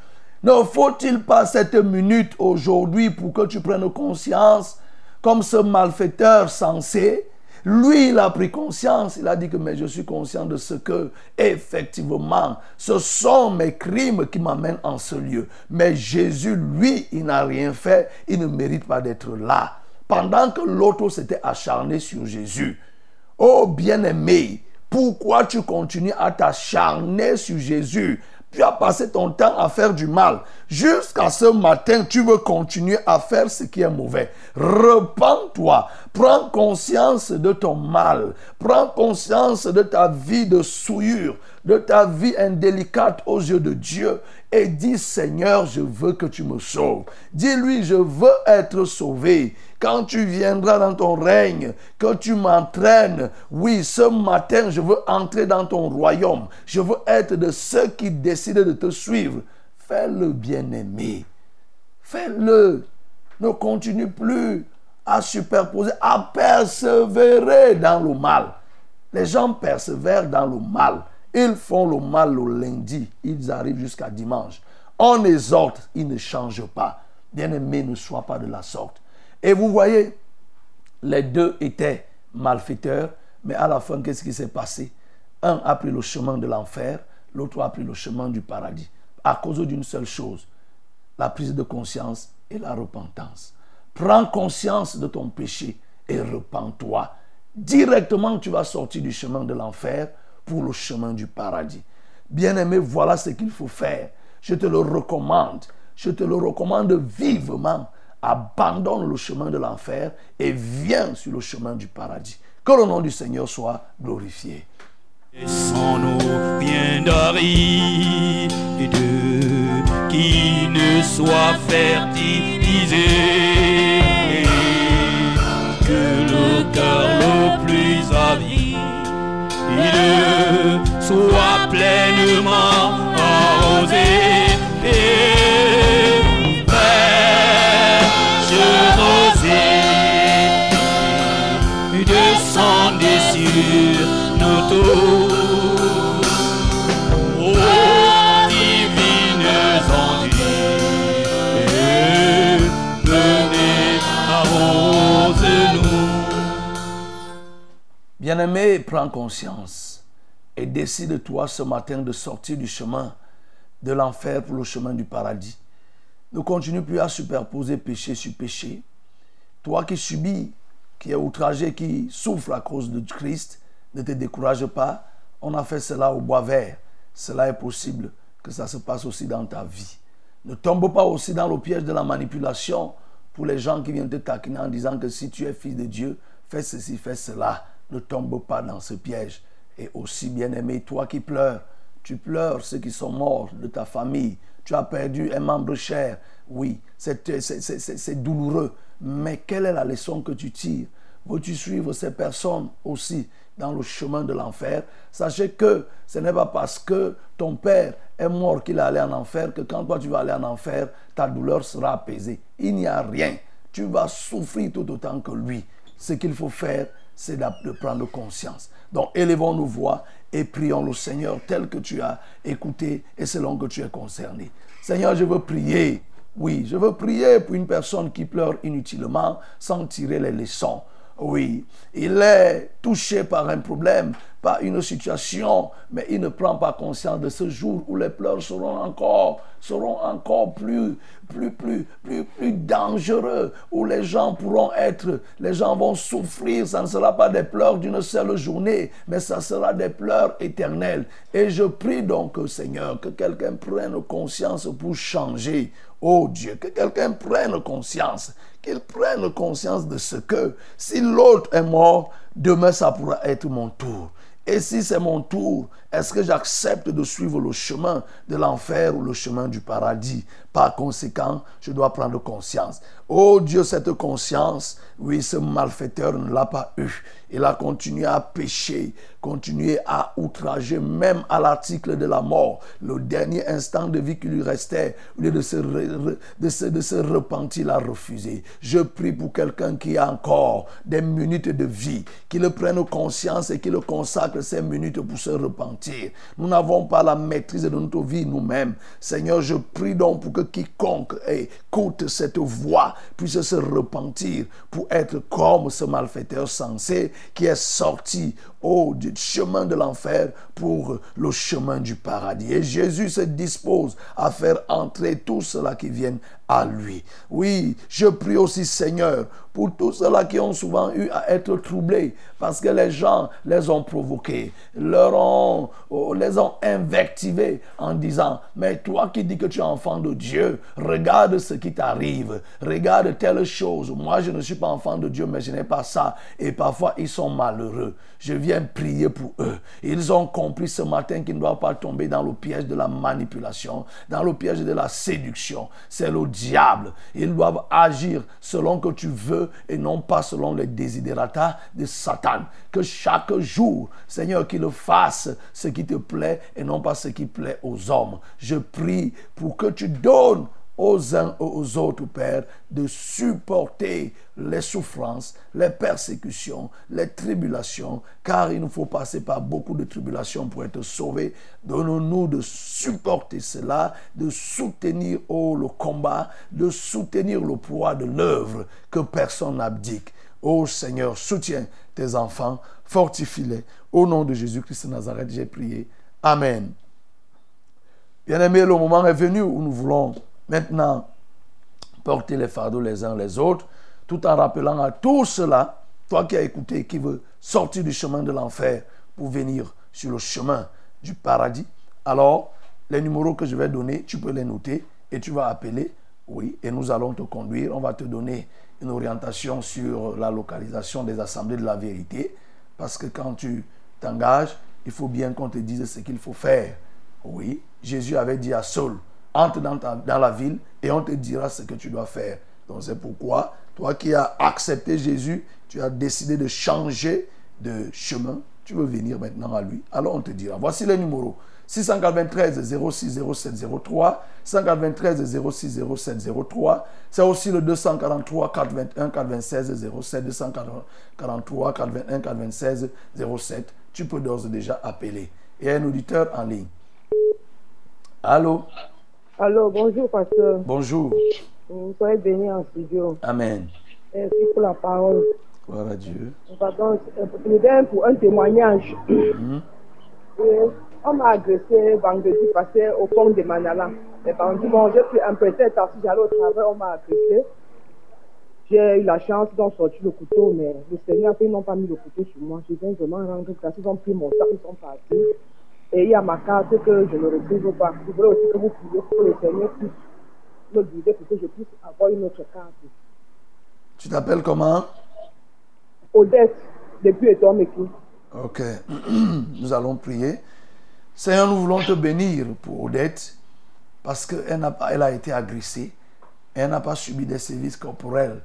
Ne faut-il pas cette minute aujourd'hui pour que tu prennes conscience comme ce malfaiteur censé lui, il a pris conscience. Il a dit que mais je suis conscient de ce que, effectivement, ce sont mes crimes qui m'amènent en ce lieu. Mais Jésus, lui, il n'a rien fait. Il ne mérite pas d'être là. Pendant que l'autre s'était acharné sur Jésus. Oh bien-aimé, pourquoi tu continues à t'acharner sur Jésus? Tu as passé ton temps à faire du mal. Jusqu'à ce matin, tu veux continuer à faire ce qui est mauvais. Repends-toi. Prends conscience de ton mal. Prends conscience de ta vie de souillure, de ta vie indélicate aux yeux de Dieu. Et dis, Seigneur, je veux que tu me sauves. Dis-lui, je veux être sauvé. Quand tu viendras dans ton règne, que tu m'entraînes, oui, ce matin, je veux entrer dans ton royaume. Je veux être de ceux qui décident de te suivre. Fais-le, bien-aimé. Fais-le. Ne continue plus à superposer, à persévérer dans le mal. Les gens persévèrent dans le mal. Ils font le mal le lundi. Ils arrivent jusqu'à dimanche. On exhorte, ils ne changent pas. Bien-aimé, ne sois pas de la sorte. Et vous voyez, les deux étaient malfaiteurs, mais à la fin, qu'est-ce qui s'est passé? Un a pris le chemin de l'enfer, l'autre a pris le chemin du paradis. À cause d'une seule chose, la prise de conscience et la repentance. Prends conscience de ton péché et repens-toi. Directement, tu vas sortir du chemin de l'enfer pour le chemin du paradis. Bien-aimé, voilà ce qu'il faut faire. Je te le recommande. Je te le recommande vivement. Abandonne le chemin de l'enfer et viens sur le chemin du paradis. Que le nom du Seigneur soit glorifié. Nos biens d'arides qui ne soient fertilisés. Que le cœur le plus avide soit pleinement Bien-aimé, prends conscience et décide-toi ce matin de sortir du chemin de l'enfer pour le chemin du paradis. Ne continue plus à superposer péché sur péché. Toi qui subis, qui es outragé, qui souffre à cause de Christ, ne te décourage pas. On a fait cela au bois vert. Cela est possible que ça se passe aussi dans ta vie. Ne tombe pas aussi dans le piège de la manipulation pour les gens qui viennent te taquiner en disant que si tu es fils de Dieu, fais ceci, fais cela. Ne tombe pas dans ce piège. Et aussi, bien-aimé, toi qui pleures, tu pleures ceux qui sont morts de ta famille. tu as perdu un membre cher. Oui, c'est douloureux. Mais quelle est la leçon que tu tires Veux-tu suivre ces personnes aussi dans le chemin de l'enfer? Sachez que ce n'est pas parce que ton père est mort qu'il est allé en enfer que quand toi tu vas aller en enfer, ta douleur sera apaisée. Il n'y a rien. Tu vas souffrir tout autant que lui. Ce qu'il faut faire, c'est de prendre conscience. Donc, élevons nos voix et prions le Seigneur tel que tu as écouté et selon que tu es concerné. Seigneur, je veux prier. Oui, je veux prier pour une personne qui pleure inutilement sans tirer les leçons. Oui, il est touché par un problème, par une situation, mais il ne prend pas conscience de ce jour où les pleurs seront encore, seront encore plus, plus, plus, plus, plus dangereux, où les gens pourront être, les gens vont souffrir. Ça ne sera pas des pleurs d'une seule journée, mais ça sera des pleurs éternels. Et je prie donc, Seigneur, que quelqu'un prenne conscience pour changer. Oh Dieu, que quelqu'un prenne conscience, qu'il prenne conscience de ce que si l'autre est mort, demain ça pourra être mon tour. Et si c'est mon tour, est-ce que j'accepte de suivre le chemin de l'enfer ou le chemin du paradis? Par conséquent, je dois prendre conscience. Oh Dieu, cette conscience, oui, ce malfaiteur ne l'a pas eu. Il a continué à pécher, continué à outrager, même à l'article de la mort. Le dernier instant de vie qui lui restait, au lieu de se, repentir, il a refusé. Je prie pour quelqu'un qui a encore des minutes de vie, qu'il prenne conscience et qu'il consacre ces minutes pour se repentir. Nous n'avons pas la maîtrise de notre vie nous-mêmes. Seigneur, je prie donc pour que quiconque écoute cette voix puisse se repentir pour être comme ce malfaiteur sensé qui est sorti au du chemin de l'enfer pour le chemin du paradis. Et Jésus se dispose à faire entrer tous ceux-là qui viennent à lui. Oui, je prie aussi Seigneur pour tous ceux-là qui ont souvent eu à être troublés parce que les gens les ont provoqués, leur ont, oh, les ont invectivés en disant, mais toi qui dis que tu es enfant de Dieu, regarde ce qui t'arrive, regarde telle chose. Moi, je ne suis pas enfant de Dieu, mais je n'ai pas ça. Et parfois, ils sont malheureux. Je viens prier pour eux. Ils ont compris ce matin qu'ils ne doivent pas tomber dans le piège de la manipulation, dans le piège de la séduction. C'est le diable. Ils doivent agir selon que tu veux et non pas selon les désidérata de Satan. Que chaque jour, Seigneur, qu'il fasse ce qui te plaît et non pas ce qui plaît aux hommes. Je prie pour que tu donnes aux uns et aux autres, Père, de supporter les souffrances, les persécutions, les tribulations, car il nous faut passer par beaucoup de tribulations pour être sauvés. Donne-nous de supporter cela, de soutenir oh, le combat, de soutenir le poids de l'œuvre que personne n'abdique. Ô Seigneur, soutiens tes enfants, fortifie-les. Au nom de Jésus-Christ de Nazareth, j'ai prié. Amen. Bien-aimés, le moment est venu où nous voulons maintenant porter les fardeaux les uns les autres, tout en rappelant à tous cela, toi qui as écouté, qui veut sortir du chemin de l'enfer pour venir sur le chemin du paradis. Alors, les numéros que je vais donner, tu peux les noter et tu vas appeler, oui, et nous allons te conduire. On va te donner une orientation sur la localisation des assemblées de la vérité, parce que quand tu t'engages, il faut bien qu'on te dise ce qu'il faut faire. Oui, Jésus avait dit à Saul, entre dans, la ville et on te dira ce que tu dois faire. Donc c'est pourquoi, toi qui as accepté Jésus, tu as décidé de changer de chemin, tu veux venir maintenant à lui. Alors on te dira, voici les numéros. 693 06 07 03, 193 06 07 03, c'est aussi le 243 421 96 07, 243 421 96 07. Tu peux d'ores et déjà appeler. Et un auditeur en ligne. Allô, Alors, bonjour, pasteur. bonjour, Vous soyez bénis en studio. Amen. Merci pour la parole. Gloire à Dieu. Pardon, je donne pour un témoignage. Et on m'a agressé vendredi passé au pont de Manala. Et vendredi, bon, j'ai pris un prétexte parce que j'allais au travail, on m'a agressé. J'ai eu la chance d'en sortir le couteau, mais le Seigneur, ils n'ont pas mis le couteau sur moi. Je viens vraiment rendre grâce. Ils ont pris mon sac, ils sont partis. Et il y a ma carte que je ne retrouve pas. Je voudrais aussi que vous priez pour que le Seigneur puisse me guider pour que je puisse avoir une autre carte. Tu t'appelles comment? Odette, depuis Etomeki. Ok. Nous allons prier. Seigneur, nous voulons te bénir pour Odette parce qu'elle elle a été agressée, elle n'a pas subi des sévices corporels.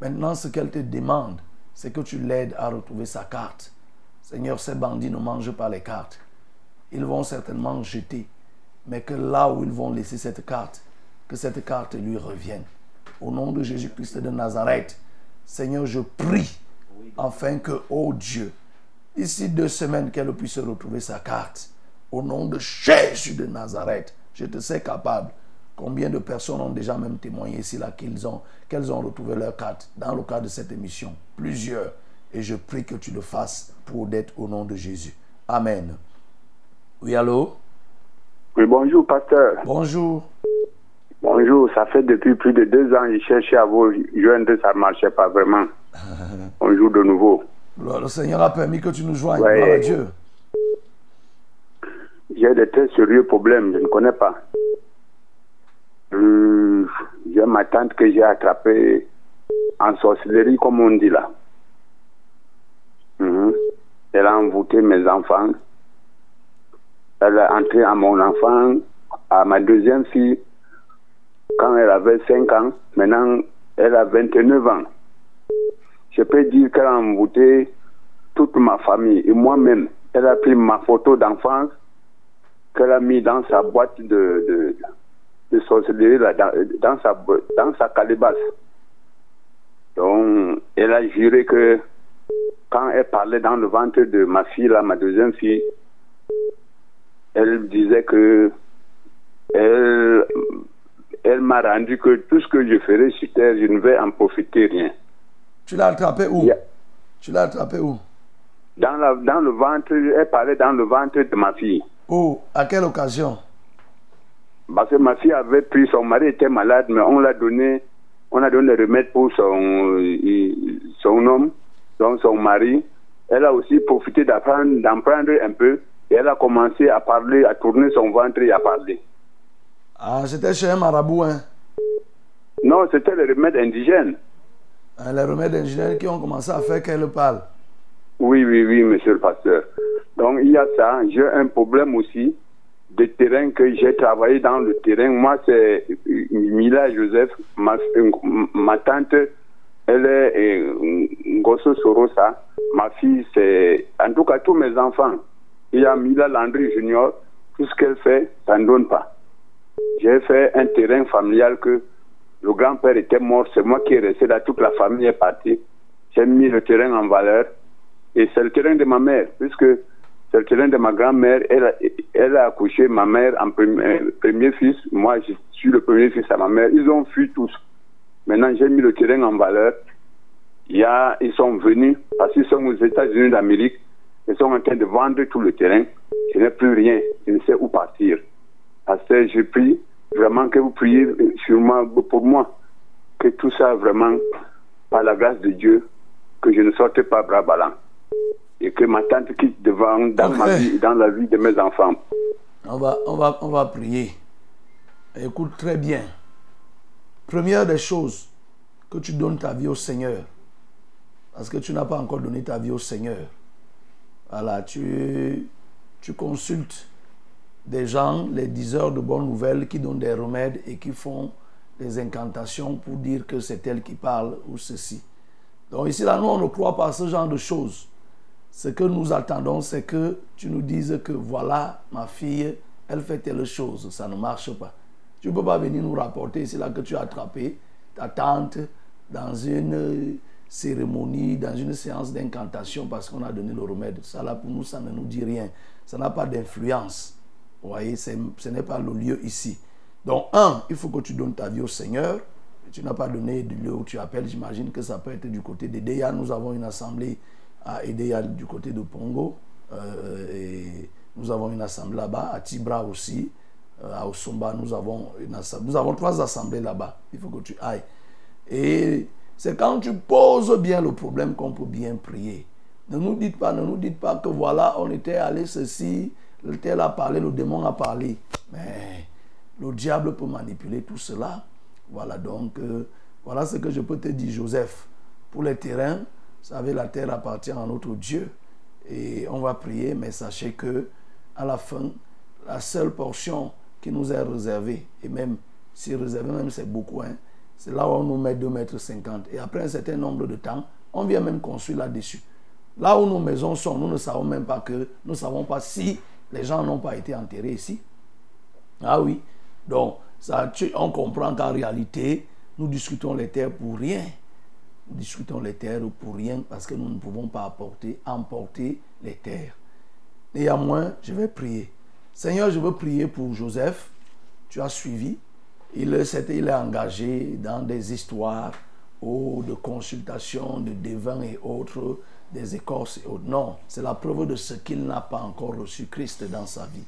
Maintenant, ce qu'elle te demande, c'est que tu l'aides à retrouver sa carte. Seigneur, ces bandits ne mangent pas les cartes. Ils vont certainement jeter, mais que là où ils vont laisser cette carte, que cette carte lui revienne. Au nom de Jésus-Christ de Nazareth, Seigneur, je prie afin que, oh Dieu, d'ici deux semaines, qu'elle puisse retrouver sa carte. Au nom de Jésus de Nazareth, je te sais capable. Combien de personnes ont déjà même témoigné ici là qu'elles ont retrouvé leur carte dans le cadre de cette émission Plusieurs. Et je prie que tu le fasses pour Odette au nom de Jésus. Amen. Oui, allô? Oui, bonjour, pasteur. Bonjour. Bonjour, ça fait depuis plus de deux ans que je cherchais à vous joindre, ça ne marchait pas vraiment. Bonjour de nouveau. Le, Seigneur a permis que tu nous joignes. Ouais. Gloire à Dieu. J'ai de très sérieux problèmes, je ne connais pas. Euh, j'ai ma tante que j'ai attrapée en sorcellerie, comme on dit là. Mhm. Elle a envoûté mes enfants. Elle a entré à mon enfant, à ma deuxième fille, quand elle avait 5 ans. Maintenant, elle a 29 ans. Je peux dire qu'elle a envoûté toute ma famille et moi-même. Elle a pris ma photo d'enfance qu'elle a mis dans sa boîte de, de, de sorcellerie, là, dans, sa, dans sa calebasse. Donc, elle a juré que quand elle parlait dans le ventre de ma fille, là, ma deuxième fille, elle disait que elle, elle m'a rendu que tout ce que je ferai sur terre, je ne vais en profiter rien. Tu l'as attrapé où? Yeah. Tu l'as attrapé où? Dans, la, dans le ventre, elle parlait dans le ventre de ma fille. Où? À quelle occasion? Parce que ma fille avait pris, son mari était malade, mais on l'a donné, on a donné le remède pour son, euh, son homme, donc son mari. Elle a aussi profité d'apprendre- d'en prendre un peu et elle a commencé à parler, à tourner son ventre et à parler. Ah, c'était chez un marabout, hein. Non, c'était le remède indigène. Hein, Les remèdes ingénieurs qui ont commencé à faire qu'elle parle. Oui, oui, oui, monsieur le pasteur. Donc, il y a ça. J'ai un problème aussi de terrain que j'ai travaillé dans le terrain. Moi, c'est euh, Mila Joseph, ma, euh, ma tante, elle est euh, Ngosso Sorosa. Ma fille, c'est, en tout cas, tous mes enfants. Il y a Mila Landry Junior. Tout ce qu'elle fait, ça ne donne pas. J'ai fait un terrain familial que le grand-père était mort, c'est moi qui est resté là, toute la famille est partie. J'ai mis le terrain en valeur et c'est le terrain de ma mère, puisque c'est le terrain de ma grand-mère. Elle, a- accouché ma mère en premier, premier fils. Moi, je suis le premier fils à ma mère. Ils ont fui tous. Maintenant, j'ai mis le terrain en valeur. Il y a, ils sont venus, parce qu'ils sont aux États-Unis d'Amérique. Ils sont en train de vendre tout le terrain. Je n'ai plus rien. Je ne sais où partir. Parce que je prie vraiment que vous priez sur moi, pour moi. Que tout ça, vraiment, par la grâce de Dieu, que je ne sorte pas bras ballants. Et que ma tante quitte devant, dans ma vie, dans la vie de mes enfants. On va, on va, on va prier. Écoute très bien. Première des choses, que tu donnes ta vie au Seigneur. Parce que tu n'as pas encore donné ta vie au Seigneur. Voilà, tu, consultes des gens, les diseurs de bonnes nouvelles qui donnent des remèdes et qui font des incantations pour dire que c'est elle qui parle ou ceci. Donc ici, là, nous, on ne croit pas à ce genre de choses. Ce que nous attendons, c'est que tu nous dises que voilà, ma fille, elle fait telle chose, ça ne marche pas. Tu ne peux pas venir nous rapporter ici là que tu as attrapé ta tante dans une cérémonie, dans une séance d'incantation parce qu'on a donné le remède. Ça là, pour nous, ça ne nous dit rien. Ça n'a pas d'influence. Vous voyez, ce n'est pas le lieu ici. Donc, un, il faut que tu donnes ta vie au Seigneur. Tu n'as pas donné du lieu où tu appelles. J'imagine que ça peut être du côté d'Edeya. Nous avons une assemblée à Edeya du côté de Pongo. Euh, et nous avons une assemblée là-bas. À Tibra aussi. Euh, à Osomba, nous avons, une assemblée. nous avons trois assemblées là-bas. Il faut que tu ailles. Et c'est quand tu poses bien le problème qu'on peut bien prier. Ne nous dites pas, ne nous dites pas que voilà, on était allé ceci, le tel a parlé, le démon a parlé. Mais le diable peut manipuler tout cela. Voilà donc, euh, voilà ce que je peux te dire, Joseph. Pour les terrains, vous savez, la terre appartient à notre Dieu. Et on va prier, mais sachez que à la fin, la seule portion qui nous est réservé, et même si réservé, même c'est beaucoup, hein, c'est là où on nous met 2 mètres 50. Et après un certain nombre de temps, on vient même construire là-dessus. Là où nos maisons sont, nous ne savons même pas que, nous ne savons pas si les gens n'ont pas été enterrés ici. Ah oui. Donc, on comprend qu'en réalité, nous discutons les terres pour rien. Nous discutons les terres pour rien parce que nous ne pouvons pas apporter, emporter les terres. Néanmoins, je vais prier. Seigneur, je veux prier pour Joseph. Tu as suivi. Il, est- il est engagé dans des histoires oh, de consultation, de devins et autres, des écorces et autres. Non, c'est la preuve de ce qu'il n'a pas encore reçu Christ dans sa vie.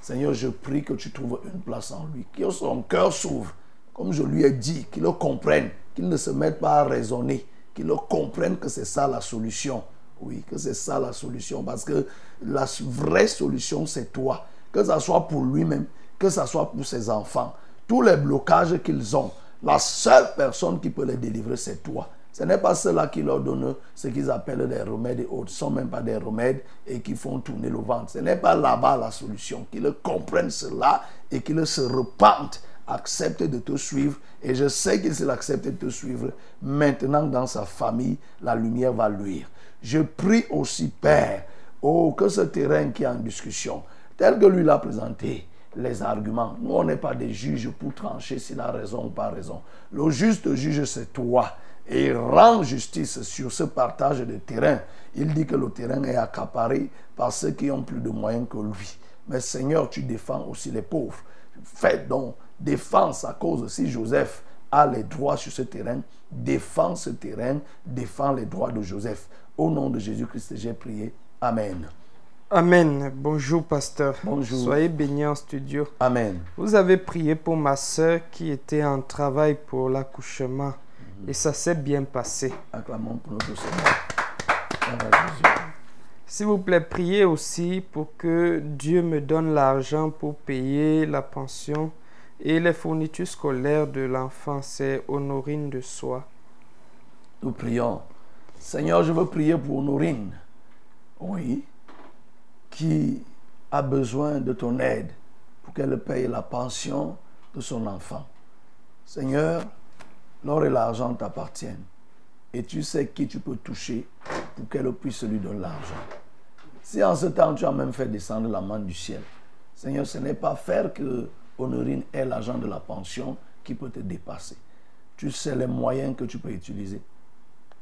Seigneur, je prie que tu trouves une place en lui, que son cœur s'ouvre, comme je lui ai dit, qu'il le comprenne, qu'il ne se mette pas à raisonner, qu'il le comprenne que c'est ça la solution. Oui, que c'est ça la solution, parce que la vraie solution, c'est toi. Que ce soit pour lui-même, que ce soit pour ses enfants. Tous les blocages qu'ils ont, la seule personne qui peut les délivrer, c'est toi. Ce n'est pas ceux-là qui leur donnent ce qu'ils appellent des remèdes et autres. Ce ne sont même pas des remèdes et qui font tourner le ventre. Ce n'est pas là-bas la solution. Qu'ils comprennent cela et qu'ils se repentent, acceptent de te suivre. Et je sais qu'ils s'il accepte de te suivre, maintenant dans sa famille, la lumière va luire. Je prie aussi, Père, oh, que ce terrain qui est en discussion, tel que lui l'a présenté, les arguments. Nous, on n'est pas des juges pour trancher s'il a raison ou pas raison. Le juste juge, c'est toi. Et il rend justice sur ce partage de terrain. Il dit que le terrain est accaparé par ceux qui ont plus de moyens que lui. Mais Seigneur, tu défends aussi les pauvres. Fais donc défense à cause si Joseph a les droits sur ce terrain. Défends ce terrain, défends les droits de Joseph. Au nom de Jésus-Christ, j'ai prié. Amen. Amen. Bonjour, pasteur. Bonjour. Soyez bénis en studio. Amen. Vous avez prié pour ma soeur qui était en travail pour l'accouchement Mhm. et ça s'est bien passé. Acclamons pour notre Seigneur. S'il vous plaît, priez aussi pour que Dieu me donne l'argent pour payer la pension et les fournitures scolaires de l'enfant. C'est Honorine de Soi. Nous prions. Seigneur, je veux prier pour Honorine. Oui. Qui a besoin de ton aide pour qu'elle paye la pension de son enfant. Seigneur, l'or et l'argent t'appartiennent. Et tu sais qui tu peux toucher pour qu'elle puisse lui donner l'argent. Si en ce temps tu as même fait descendre la main du ciel, Seigneur, ce n'est pas faire que Honorine ait l'argent de la pension qui peut te dépasser. Tu sais les moyens que tu peux utiliser.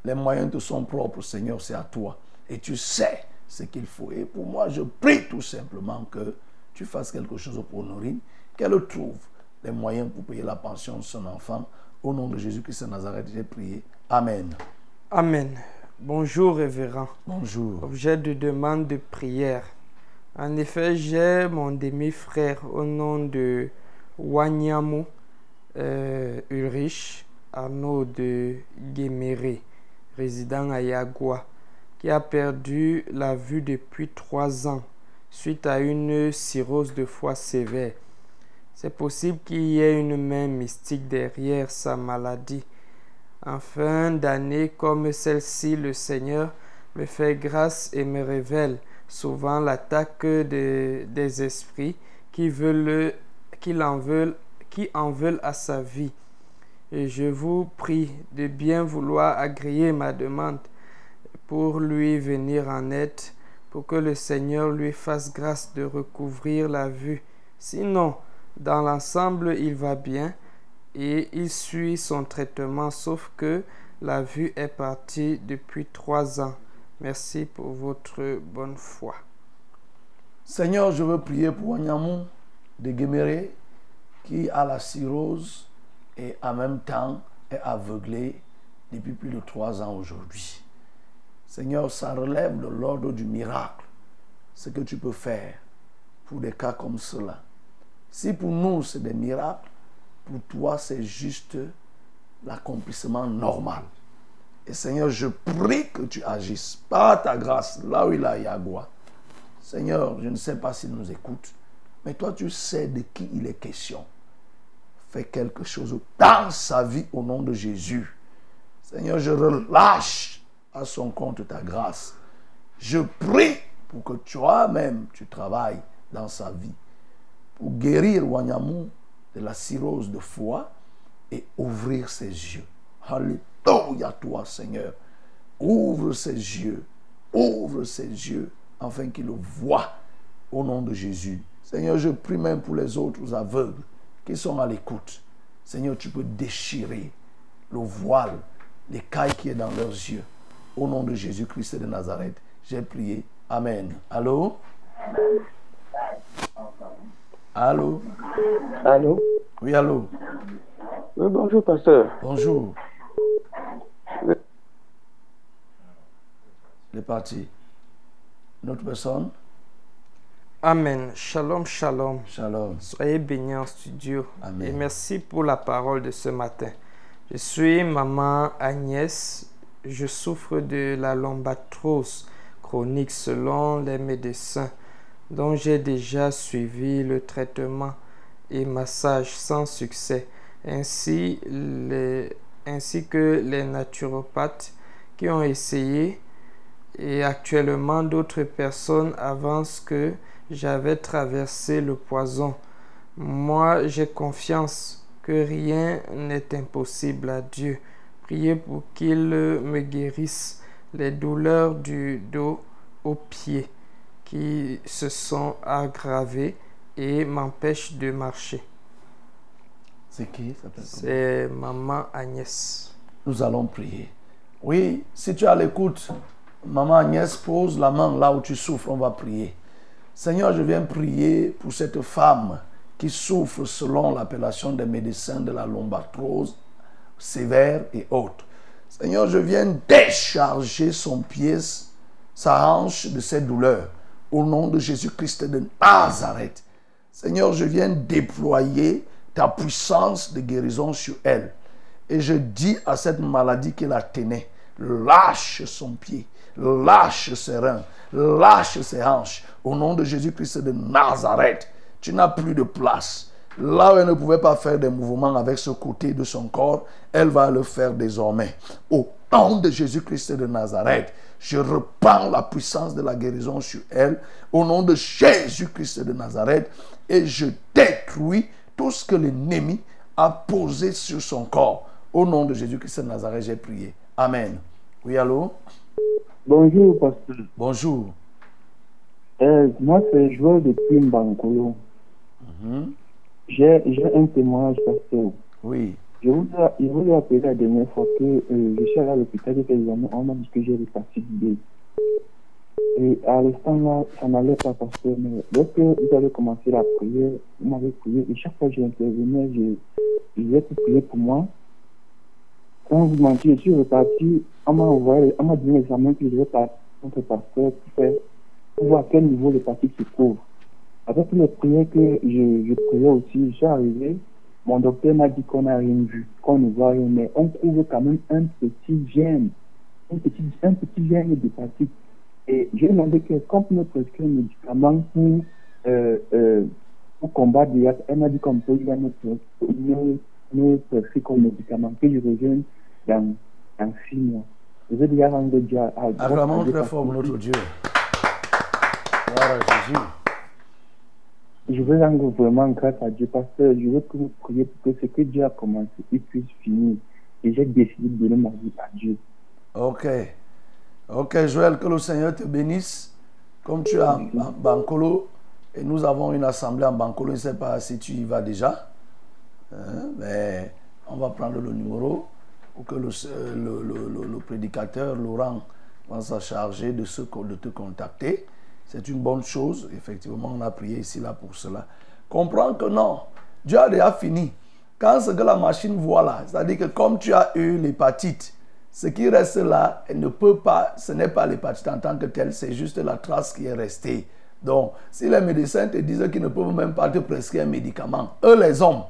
Les moyens te sont propres, Seigneur, c'est à toi. Et tu sais ce qu'il faut. Et pour moi, je prie tout simplement que tu fasses quelque chose pour Honorine, qu'elle trouve les moyens pour payer la pension de son enfant. Au nom de Jésus-Christ de Nazareth, j'ai prié. Amen. Amen. Bonjour, révérend. Bonjour. Objet de demande de prière. En effet, j'ai mon demi-frère au nom de Wanyamu euh, Ulrich Arnaud de Guéméré, résident à Yagua, qui a perdu la vue depuis trois ans suite à une cirrhose de foie sévère. C'est possible qu'il y ait une main mystique derrière sa maladie. En fin d'année comme celle-ci, le Seigneur me fait grâce et me révèle souvent l'attaque de- des esprits qui, veulent, en veulent, qui en veulent à sa vie. Et je vous prie de bien vouloir agréer ma demande pour lui venir en aide, pour que le Seigneur lui fasse grâce de recouvrir la vue. Sinon, dans l'ensemble, il va bien et il suit son traitement, sauf que la vue est partie depuis trois ans. Merci pour votre bonne foi. Seigneur, je veux prier pour Wanyamou de Guéméré qui a la cirrhose et en même temps est aveuglé depuis plus de trois ans aujourd'hui. Seigneur, ça relève de l'ordre du miracle, ce que tu peux faire pour des cas comme cela. Si pour nous c'est des miracles, pour toi c'est juste l'accomplissement normal. Et Seigneur, je prie que tu agisses par ta grâce là où il a Yagua. Seigneur, je ne sais pas s'il nous écoute, mais toi tu sais de qui il est question. Fais quelque chose dans sa vie au nom de Jésus. Seigneur, je relâche à son compte ta grâce. Je prie pour que toi-même tu travailles dans sa vie. pour guérir Wanyamou de la cirrhose de foie et ouvrir ses yeux. Alléluia toi, Seigneur. Ouvre ses yeux. Ouvre ses yeux afin qu'il le voie au nom de Jésus. Seigneur, je prie même pour les autres aveugles qui sont à l'écoute. Seigneur, tu peux déchirer le voile, l'écaille qui est dans leurs yeux. Au nom de Jésus-Christ de Nazareth, j'ai prié. Amen. Allô? Allô? Allô? Oui, allô? Oui, bonjour, pasteur. Bonjour. C'est parti. Une autre personne? Amen. Shalom, shalom. Shalom. Soyez bénis en studio. Amen. Et merci pour la parole de ce matin. Je suis maman Agnès. Je souffre de la lombatrose chronique selon les médecins, dont j'ai déjà suivi le traitement et massage sans succès, ainsi, ainsi que les naturopathes qui ont essayé et actuellement d'autres personnes avancent que j'avais traversé le poison. Moi, j'ai confiance que rien n'est impossible à Dieu. Priez pour qu'il me guérisse les douleurs du dos aux pieds qui se sont aggravées et m'empêchent de marcher. C'est qui? C'est maman Agnès. Nous allons prier. Oui, si tu à l'écoute, maman Agnès pose la main là où tu souffres, on va prier. Seigneur, je viens prier pour cette femme qui souffre selon l'appellation des médecins de la lombatrose sévère et haute. Seigneur, je viens décharger son pied, sa hanche de cette douleur. Au nom de Jésus-Christ de Nazareth. Seigneur, je viens déployer ta puissance de guérison sur elle. Et je dis à cette maladie qui la tenait, lâche son pied, lâche ses reins, lâche ses hanches. Au nom de Jésus-Christ de Nazareth, tu n'as plus de place. Là où elle ne pouvait pas faire des mouvements avec ce côté de son corps, elle va le faire désormais. Au nom de Jésus-Christ de Nazareth, je reprends la puissance de la guérison sur elle. Au nom de Jésus-Christ de Nazareth, et je détruis tout ce que l'ennemi a posé sur son corps. Au nom de Jésus-Christ de Nazareth, j'ai prié. Amen. Oui, allô? Bonjour, pasteur. Bonjour. Euh, moi, c'est. Mhm. J'ai j'ai un témoignage, pasteur. Oui. Je vous ai, je vous ai appelé la dernière fois que euh, je suis allé à l'hôpital et examen, on m'a dit que j'ai l'hépatite B. Et à l'instant là, ça n'allait pas, pasteur. Mais lorsque vous avez commencé la prière, vous m'avez prié, et chaque fois que j'intervenais, je, je que prier pour moi. Quand vous mentiez, je suis reparti, on m'a envoyé, on m'a donné l'examen que je devais passer contre pasteur pour faire, pour voir à quel niveau l'hépatite se trouve. Avec les prières que je, je priais aussi, je suis arrivé, mon docteur m'a dit qu'on n'a rien vu, qu'on ne voit rien, mais on trouve quand même un petit gène, un petit, un petit gène d'hépatite. Et j'ai demandé que quand on prescrit un médicament pour, euh, euh, pour combattre l'IAT, elle m'a dit qu'on peut me prescrire comme médicament, que je revienne dans, dans six mois. Je vais déjà rendre Dieu à, Acclamons très fort notre Dieu. Gloire à Jésus. Je veux rendre vraiment grâce à Dieu parce que je veux que vous priez pour que ce que Dieu a commencé, il puisse finir. Et j'ai décidé de donner ma vie à Dieu. Ok. Ok, Joël, que le Seigneur te bénisse. Comme tu es en, en Bancolo, et nous avons une assemblée en Bancolo, je ne sais pas si tu y vas déjà. Hein, mais on va prendre le numéro pour que le, le, le- le- le prédicateur Laurent va s'en charger de, ce, de te contacter. C'est une bonne chose. Effectivement, on a prié ici là pour cela. Comprends que non, Dieu a déjà fini. Quand ce que la machine voit là, c'est-à-dire que comme tu as eu l'hépatite, ce qui reste là, elle ne peut pas, ce n'est pas l'hépatite en tant que telle, c'est juste la trace qui est restée. Donc, si les médecins te disent qu'ils ne peuvent même pas te prescrire un médicament, eux les hommes,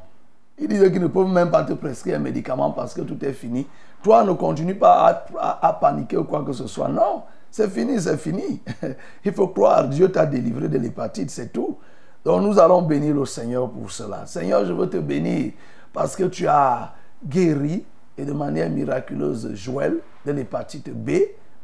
ils disent qu'ils ne peuvent même pas te prescrire un médicament parce que tout est fini. Toi, ne continue pas à, paniquer ou quoi que ce soit. Non, c'est fini, c'est fini. Il faut croire, Dieu t'a délivré de l'hépatite, c'est tout. Donc nous allons bénir le Seigneur pour cela. Seigneur, je veux te bénir parce que tu as guéri et de manière miraculeuse Joël de l'hépatite B.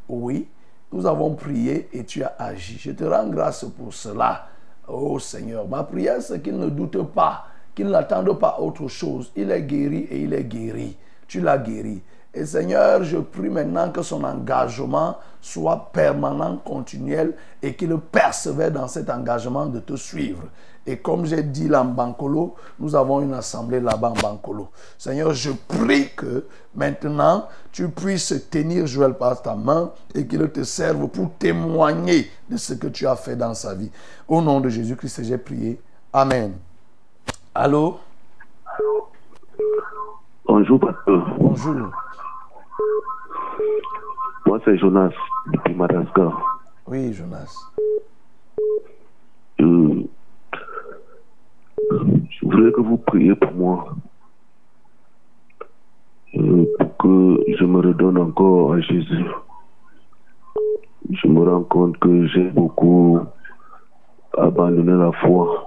Oui, nous avons prié et tu as agi. Je te rends grâce pour cela. Oh Seigneur, ma prière, c'est qu'il ne doute pas, qu'il n'attende pas autre chose. Il est guéri et il est guéri. Tu l'as guéri. Et Seigneur, je prie maintenant que son engagement soit permanent, continuel et qu'il persévère dans cet engagement de te suivre. Et comme j'ai dit là en Bancolo, nous avons une assemblée là-bas en Bancolo. Seigneur, je prie que maintenant tu puisses tenir Joël par ta main et qu'il te serve pour témoigner de ce que tu as fait dans sa vie. Au nom de Jésus-Christ, j'ai prié. Amen. Allô? Bonjour, pasteur. Bonjour. Moi, c'est Jonas depuis Madagascar. Oui, Jonas. Euh, je voudrais que vous priez pour moi. Euh, pour que je me redonne encore à Jésus. Je me rends compte que j'ai beaucoup abandonné la foi.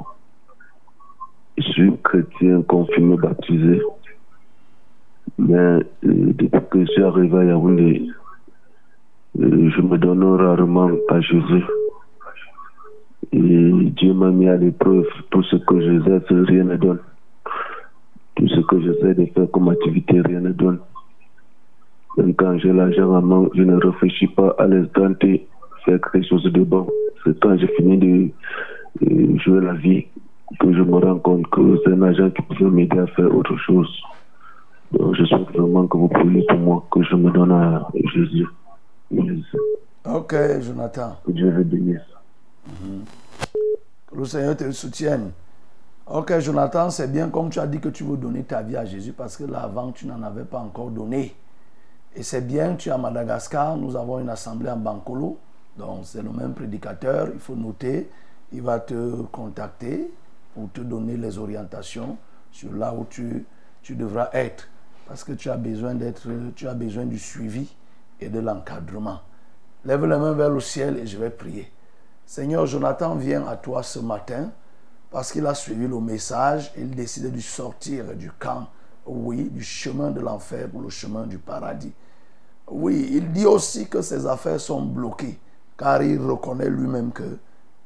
Je suis chrétien confirmé baptisé. Mais euh, depuis que je suis arrivé à Yaoundé, euh, je me donne rarement à Jésus. Et Dieu m'a mis à l'épreuve. Tout ce que je fais, rien ne donne. Tout ce que j'essaie de faire comme activité, rien ne donne. Même quand j'ai l'argent en main, je ne réfléchis pas à l'instant T faire quelque chose de bon. C'est quand j'ai fini de euh, jouer la vie que je me rends compte que c'est un agent qui peut m'aider à faire autre chose. Donc, je souhaite vraiment que vous priez pour moi, que je me donne à Jésus. Ok, Jonathan. Que Dieu le bénisse. Que le Seigneur te soutienne. Ok, Jonathan, c'est bien comme tu as dit que tu veux donner ta vie à Jésus parce que là, avant, tu n'en avais pas encore donné. Et c'est bien, tu es à Madagascar, nous avons une assemblée en Bancolo. Donc, c'est le même prédicateur, il faut noter. Il va te contacter pour te donner les orientations sur là où tu, tu devras être. Parce que tu as besoin d'être, tu as besoin du suivi et de l'encadrement. Lève les mains vers le ciel et je vais prier. Seigneur, Jonathan vient à toi ce matin parce qu'il a suivi le message il décide de sortir du camp, oui, du chemin de l'enfer pour le chemin du paradis. Oui, il dit aussi que ses affaires sont bloquées car il reconnaît lui-même que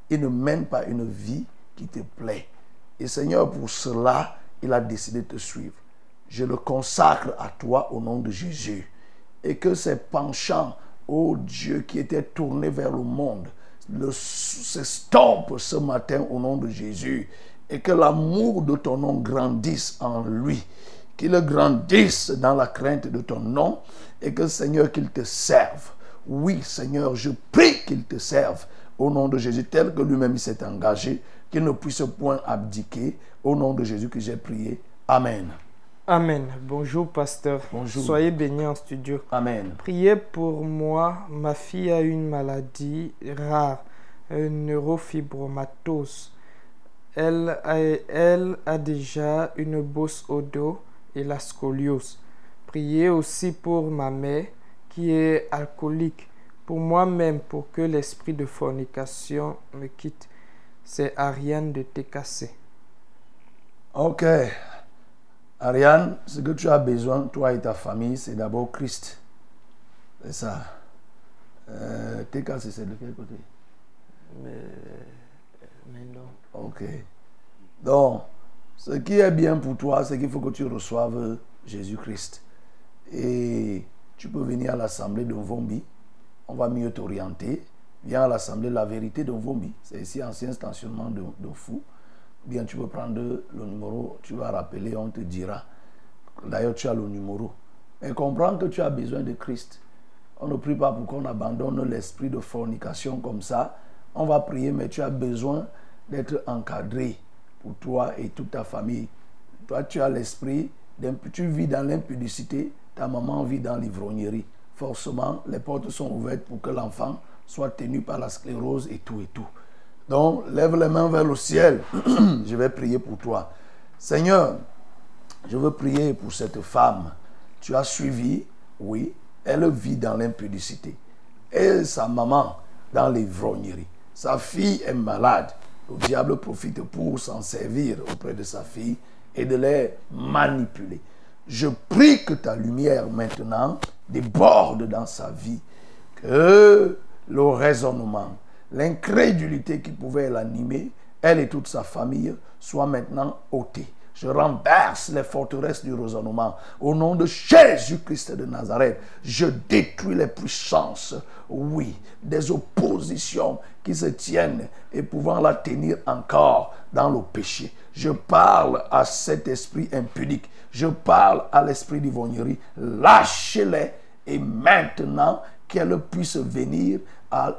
il ne mène pas une vie qui te plaît. Et Seigneur, pour cela, il a décidé de te suivre. Je le consacre à toi au nom de Jésus. Et que ces penchants, ô Dieu, qui étaient tournés vers le monde, le, s'estompe ce matin au nom de Jésus. Et que l'amour de ton nom grandisse en lui. Qu'il grandisse dans la crainte de ton nom. Et que Seigneur, qu'il te serve. Oui, Seigneur, je prie qu'il te serve au nom de Jésus, tel que lui-même s'est engagé, qu'il ne puisse point abdiquer. Au nom de Jésus que j'ai prié. Amen. Amen. Bonjour, pasteur. Bonjour. Soyez bénis en studio. Amen. Priez pour moi. Ma fille a une maladie rare, une neurofibromatose. Elle a, elle a déjà une bosse au dos et la scoliose. Priez aussi pour ma mère qui est alcoolique. Pour moi-même, pour que l'esprit de fornication me quitte. C'est Ariane de TKC. Ok. Ariane, ce que tu as besoin, toi et ta famille, c'est d'abord Christ. C'est ça. Euh, TKC, c'est de quel côté? Mais, mais non. Ok. Donc, ce qui est bien pour toi, c'est qu'il faut que tu reçoives Jésus-Christ. Et tu peux venir à l'assemblée de Vombi. On va mieux t'orienter. Viens à l'assemblée La Vérité de Vombi. C'est ici, ancien stationnement de, de Fou. Bien, tu peux prendre le numéro, tu vas rappeler, on te dira. D'ailleurs, tu as le numéro. Mais comprends que tu as besoin de Christ. On ne prie pas pour qu'on abandonne l'esprit de fornication comme ça. On va prier, mais tu as besoin d'être encadré pour toi et toute ta famille. Toi, tu as l'esprit, tu vis dans l'impudicité, ta maman vit dans l'ivrognerie. Forcément, les portes sont ouvertes pour que l'enfant soit tenu par la sclérose et tout et tout. Donc, lève les mains vers le ciel. je vais prier pour toi. Seigneur, je veux prier pour cette femme. Tu as suivi, oui, elle vit dans l'impudicité. Et sa maman dans l'ivrognerie. Sa fille est malade. Le diable profite pour s'en servir auprès de sa fille et de les manipuler. Je prie que ta lumière maintenant déborde dans sa vie. Que le raisonnement, l'incrédulité qui pouvait l'animer elle et toute sa famille soient maintenant ôtées. Je renverse les forteresses du raisonnement. Au nom de Jésus-Christ de Nazareth, je détruis les puissances, oui, des oppositions qui se tiennent et pouvant la tenir encore dans le péché. Je parle à cet esprit impudique. Je parle à l'esprit d'ivrognerie. Lâchez-les et maintenant qu'elle puisse venir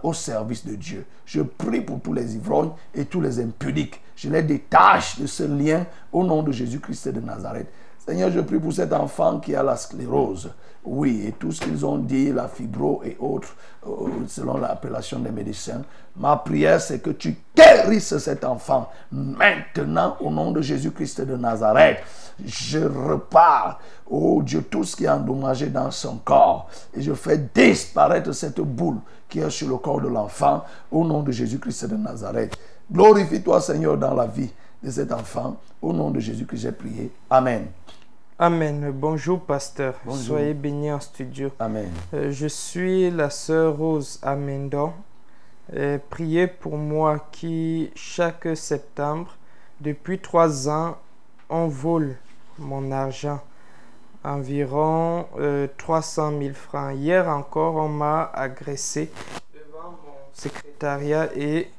au service de Dieu. Je prie pour tous les ivrognes et tous les impudiques. Je les détache de ce lien au nom de Jésus-Christ de Nazareth. Seigneur, je prie pour cet enfant qui a la sclérose. Oui, et tout ce qu'ils ont dit, la fibro et autres, euh, selon l'appellation des médecins. Ma prière, c'est que tu guérisses cet enfant maintenant au nom de Jésus-Christ de Nazareth. Je repars, oh Dieu, tout ce qui est endommagé dans son corps. Et je fais disparaître cette boule qui est sur le corps de l'enfant au nom de Jésus-Christ de Nazareth. Glorifie-toi, Seigneur, dans la vie de cet enfant. Au nom de Jésus que j'ai prié. Amen. Amen. Bonjour, pasteur. Bonjour. Soyez bénis en studio. Amen. Euh, je suis la sœur Rose Amendon. Euh, priez pour moi qui, chaque septembre, depuis trois ans, on vole mon argent. Environ euh, 300 000 francs. Hier encore, on m'a agressé devant mon secrétariat et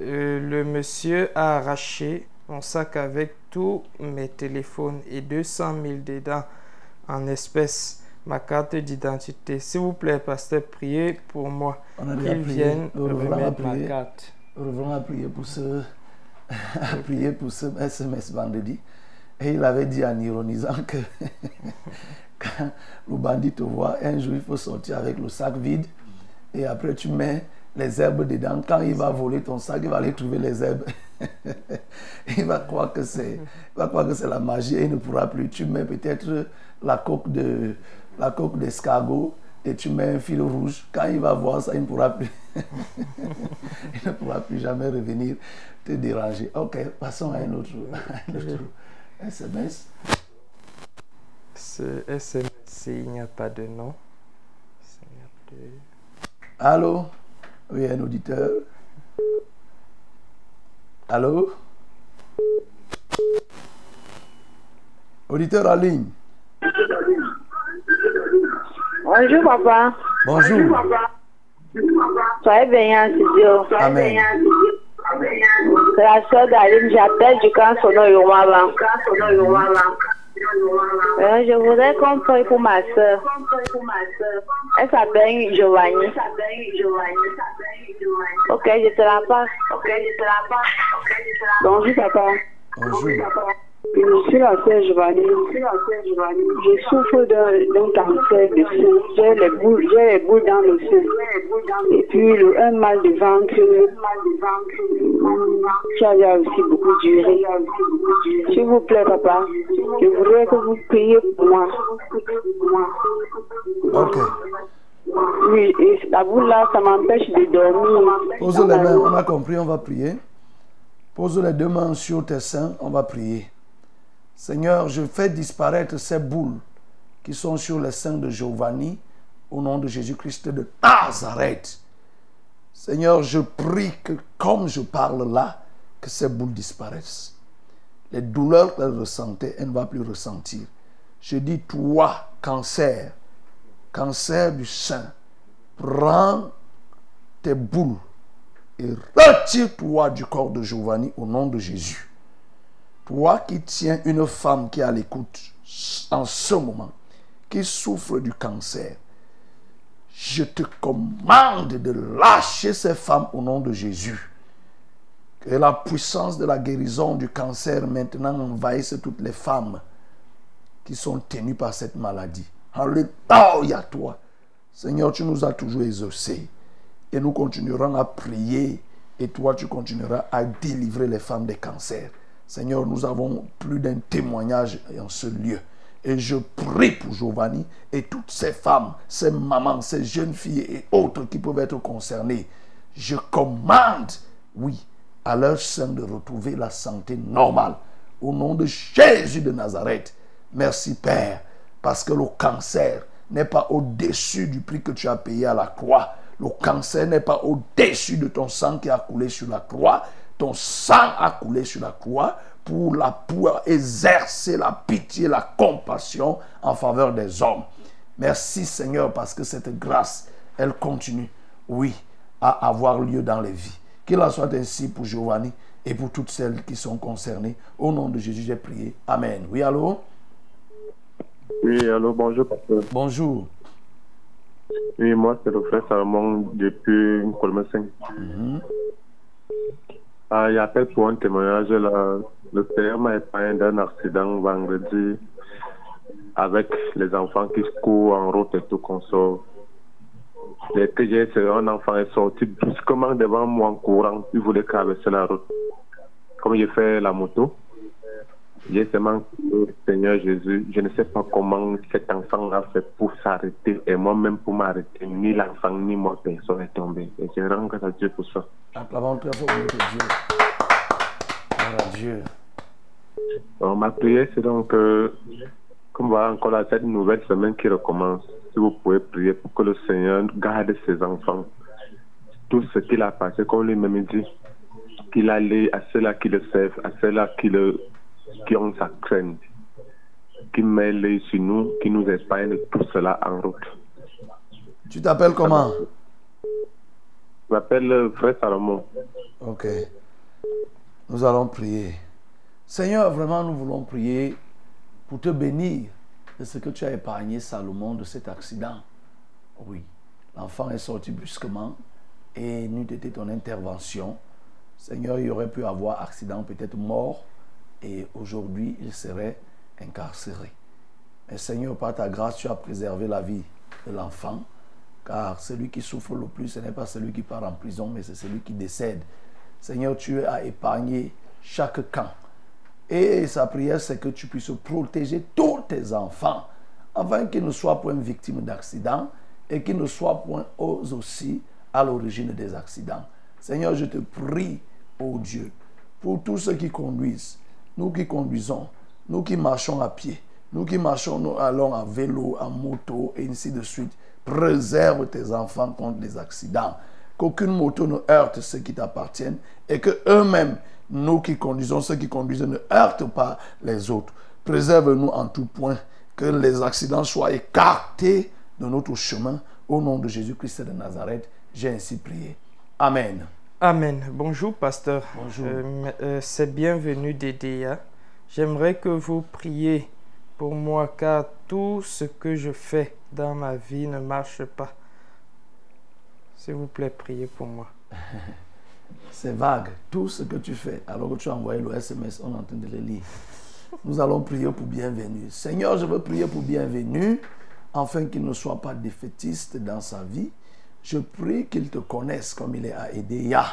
euh, le monsieur a arraché mon sac avec tous mes téléphones et 200 000 dedans en espèces, ma carte d'identité. S'il vous plaît, pasteur, priez pour moi. On a déjà Qu'ils viennent remettre ma carte. Nous revenons à prier pour ce, à prier pour ce SMS vendredi. Et il avait dit en ironisant que quand le bandit te voit, un jour il faut sortir avec le sac vide et après tu mets les herbes dedans. Quand il va voler ton sac, il va aller trouver les herbes. il va croire que c'est, il va croire que c'est la magie et il ne pourra plus. Tu mets peut-être la coque de, la coque d'escargot et tu mets un fil rouge. Quand il va voir ça, il ne pourra plus, il ne pourra plus jamais revenir te déranger. Ok, passons à un autre, un autre SMS. Ce SMS, il n'y a pas de nom. Allô? Oui, un auditeur. Allô? Auditeur en ligne. Bonjour papa. Bonjour. Soyez bénis en studio. Amen. C'est la soeur d'Aline, j'appelle du camp Sono Yomaba. Euh, je voudrais qu'on prie pour ma soeur. Elle s'appelle Giovanni. Ok, je te la passe. Bonjour papa. Bonjour. Je suis la sœur Giovanni. Je souffre d'un cancer de sein. J'ai les boules, j'ai les boules dans le sein. Et puis le, un mal de ventre. Ça a aussi beaucoup duré. S'il vous plaît, papa, je voudrais que vous priez pour moi. Ok. Oui, et la boule là, ça m'empêche de dormir. Pose les mains, on a compris, on va prier. Pose les deux mains sur tes seins, on va prier. Seigneur, je fais disparaître ces boules qui sont sur les seins de Giovanni au nom de Jésus-Christ de Nazareth. Seigneur, je prie que comme je parle là, que ces boules disparaissent. Les douleurs qu'elle ressentait, elle ne va plus ressentir. Je dis, toi, cancer, cancer du sein, prends tes boules et retire-toi du corps de Giovanni au nom de Jésus. Toi qui tiens une femme qui est à l'écoute en ce moment, qui souffre du cancer, je te commande de lâcher ces femmes au nom de Jésus. Que la puissance de la guérison du cancer maintenant envahisse toutes les femmes qui sont tenues par cette maladie. Alléluia toi. Seigneur, tu nous as toujours exaucés. Et nous continuerons à prier. Et toi, tu continueras à délivrer les femmes des cancers. Seigneur, nous avons plus d'un témoignage en ce lieu. Et je prie pour Giovanni et toutes ces femmes, ces mamans, ces jeunes filles et autres qui peuvent être concernées. Je commande, oui, à leur sein de retrouver la santé normale. Au nom de Jésus de Nazareth. Merci Père, parce que le cancer n'est pas au-dessus du prix que tu as payé à la croix. Le cancer n'est pas au-dessus de ton sang qui a coulé sur la croix. Ton sang a coulé sur la croix pour la pour exercer la pitié, la compassion en faveur des hommes. Merci Seigneur parce que cette grâce, elle continue, oui, à avoir lieu dans les vies. Qu'il en soit ainsi pour Giovanni et pour toutes celles qui sont concernées. Au nom de Jésus, j'ai prié. Amen. Oui, allô? Oui, allô, bonjour, pasteur. Bonjour. Oui, moi, c'est le frère Salomon depuis Colme 5. Ah, il appelle pour un témoignage. Là. Le Seigneur m'a épargné d'un accident vendredi avec les enfants qui courent en route et tout qu'on sort. Dès que j'ai un enfant est sorti brusquement devant moi en courant. Il voulait traverser la route. Comme j'ai fait la moto, j'ai seulement Seigneur Jésus, je ne sais pas comment cet enfant a fait pour s'arrêter et moi-même pour m'arrêter. Ni l'enfant, ni moi, personne n'est tombé. Et je rends grâce à Dieu pour ça. Acclamons Dieu. Dieu. Alors, ma prière, c'est donc, euh, comme voilà encore cette nouvelle semaine qui recommence, si vous pouvez prier pour que le Seigneur garde ses enfants. Tout ce qu'il a passé, comme lui-même dit, qu'il allait à ceux-là qui le servent, à ceux-là qui, le, qui ont sa crainte, qui met l'œil sur nous, qui nous de tout cela en route. Tu t'appelles comment? Je m'appelle euh, Frère Salomon. Ok. Nous allons prier. Seigneur, vraiment, nous voulons prier pour te bénir de ce que tu as épargné Salomon de cet accident. Oui, l'enfant est sorti brusquement et n'eût été ton intervention. Seigneur, il aurait pu avoir accident, peut-être mort, et aujourd'hui, il serait incarcéré. Mais Seigneur, par ta grâce, tu as préservé la vie de l'enfant, car celui qui souffre le plus, ce n'est pas celui qui part en prison, mais c'est celui qui décède. Seigneur, tu as épargné chaque camp. Et sa prière, c'est que tu puisses protéger tous tes enfants, afin qu'ils ne soient point victimes d'accidents et qu'ils ne soient point eux aussi à l'origine des accidents. Seigneur, je te prie, ô Dieu, pour tous ceux qui conduisent, nous qui conduisons, nous qui marchons à pied, nous qui marchons, nous allons à vélo, à moto, et ainsi de suite. Préserve tes enfants contre les accidents. Qu'aucune moto ne heurte ceux qui t'appartiennent et que eux-mêmes, nous qui conduisons, ceux qui conduisent, ne heurtent pas les autres. Préserve-nous en tout point, que les accidents soient écartés de notre chemin. Au nom de Jésus-Christ de Nazareth, j'ai ainsi prié. Amen. Amen. Bonjour, pasteur. Bonjour. Euh, euh, c'est bienvenu DDA. J'aimerais que vous priez pour moi car tout ce que je fais dans ma vie ne marche pas. S'il vous plaît, priez pour moi. C'est vague. Tout ce que tu fais, alors que tu as envoyé le SMS, on est en train de le lire. Nous allons prier pour bienvenue. Seigneur, je veux prier pour bienvenue, afin qu'il ne soit pas défaitiste dans sa vie. Je prie qu'il te connaisse comme il est à Edea.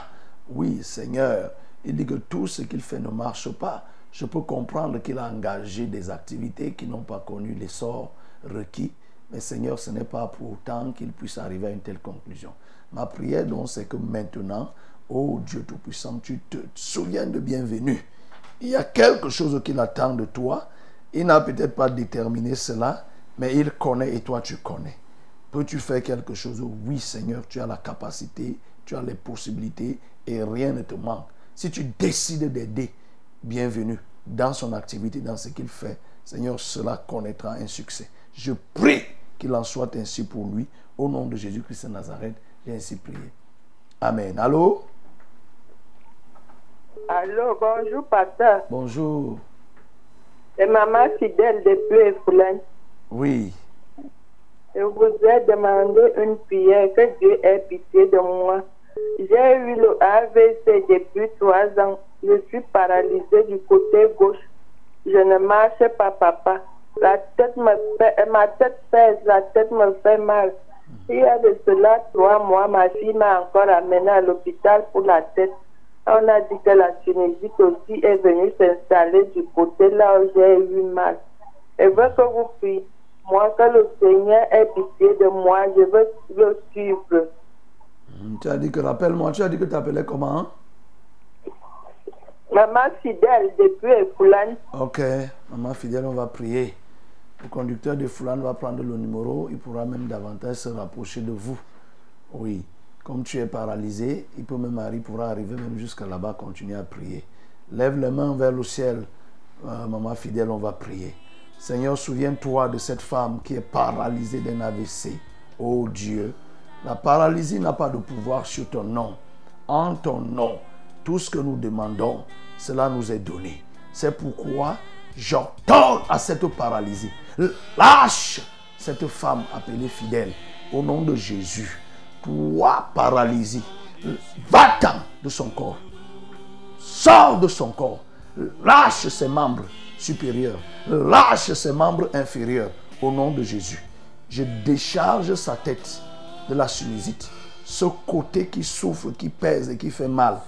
Oui, Seigneur, il dit que tout ce qu'il fait ne marche pas. Je peux comprendre qu'il a engagé des activités qui n'ont pas connu l'essor requis. Mais Seigneur, ce n'est pas pour autant qu'il puisse arriver à une telle conclusion. Ma prière donc, c'est que maintenant, ô Dieu Tout-Puissant, tu te souviens de bienvenue. Il y a quelque chose qu'il attend de toi. Il n'a peut-être pas déterminé cela, mais il connaît et toi tu connais. Peux-tu faire quelque chose? Oui, Seigneur, tu as la capacité, tu as les possibilités et rien ne te manque. Si tu décides d'aider, bienvenue dans son activité, dans ce qu'il fait. Seigneur, cela connaîtra un succès. Je prie qu'il en soit ainsi pour lui. Au nom de Jésus-Christ de Nazareth, j'ai ainsi prié. Amen. Allô? Allô, bonjour, pasteur. Bonjour. C'est maman fidèle depuis Efoulen. Oui. Je vous ai demandé une prière, que Dieu ait pitié de moi. J'ai eu le AVC depuis trois ans. Je suis paralysée du côté gauche. Je ne marche pas, papa. La tête me fait, ma tête pèse, la tête me fait mal. Il y a de cela trois mois, ma fille m'a encore amené à l'hôpital pour la tête. On a dit que la Tunisie aussi est venue s'installer du côté là où j'ai eu mal. Je veux que vous priez. Moi, que le Seigneur ait pitié de moi, je veux le suivre. Hmm, Tu as dit que, rappelle-moi, tu as dit que tu t'appelais comment hein? Maman fidèle depuis Efoulane. Ok, maman fidèle, on va prier. Le conducteur de Foulane va prendre le numéro, il pourra même davantage se rapprocher de vous. Oui. Comme tu es paralysé, il peut même arriver, pourra arriver même jusqu'à là-bas, continuer à prier. Lève les mains vers le ciel. Euh, maman fidèle, on va prier. Seigneur, souviens-toi de cette femme qui est paralysée d'un AVC. Oh Dieu, la paralysie n'a pas de pouvoir sur ton nom. En ton nom, tout ce que nous demandons, cela nous est donné. C'est pourquoi j'ordonne à cette paralysie. Lâche cette femme appelée fidèle au nom de Jésus. Toi, paralysie, va-t'en de son corps. Sors de son corps. Lâche ses membres Lâche ses membres inférieurs au nom de Jésus. Je décharge sa tête de la sinusite. Ce côté qui souffre, qui pèse et qui fait mal.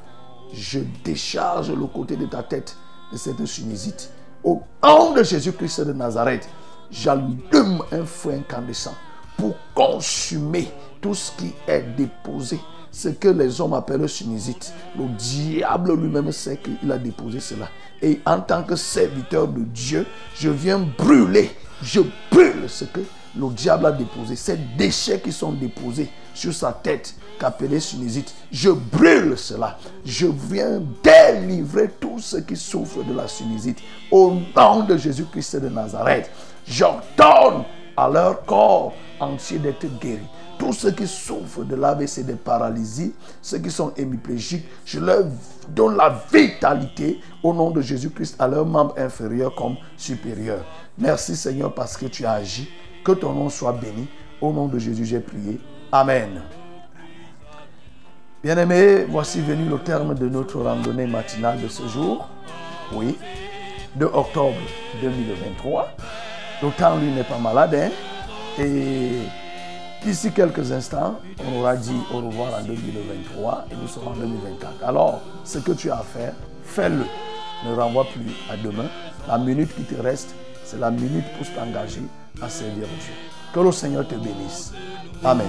Je décharge le côté de ta tête de cette sinusite. Au nom de Jésus-Christ de Nazareth, j'allume un feu incandescent pour consumer tout ce qui est déposé. Ce que les hommes appellent sinusite. Le diable lui-même sait qu'il a déposé cela. Et en tant que serviteur de Dieu, je viens brûler. Je brûle ce que le diable a déposé. Ces déchets qui sont déposés sur sa tête, qu'appelé sinusite. Je brûle cela. Je viens délivrer tous ceux qui souffrent de la sinusite. Au nom de Jésus-Christ de Nazareth, j'ordonne à leur corps entier d'être guéris. Tous ceux qui souffrent de l'AVC, de paralysie, ceux qui sont hémiplégiques, je leur donne la vitalité au nom de Jésus-Christ à leurs membres inférieurs comme supérieurs. Merci Seigneur parce que tu as agi. Que ton nom soit béni. Au nom de Jésus, j'ai prié. Amen. Bien-aimés, voici venu le terme de notre randonnée matinale de ce jour. Oui, de octobre 2023. Le lui, n'est pas malade. hein. Et d'ici quelques instants, on aura dit au revoir en 2023 et nous serons en 2024. Alors, ce que tu as à faire, fais-le. Ne renvoie plus à demain. La minute qui te reste, c'est la minute pour t'engager à servir Dieu. Que le Seigneur te bénisse. Amen.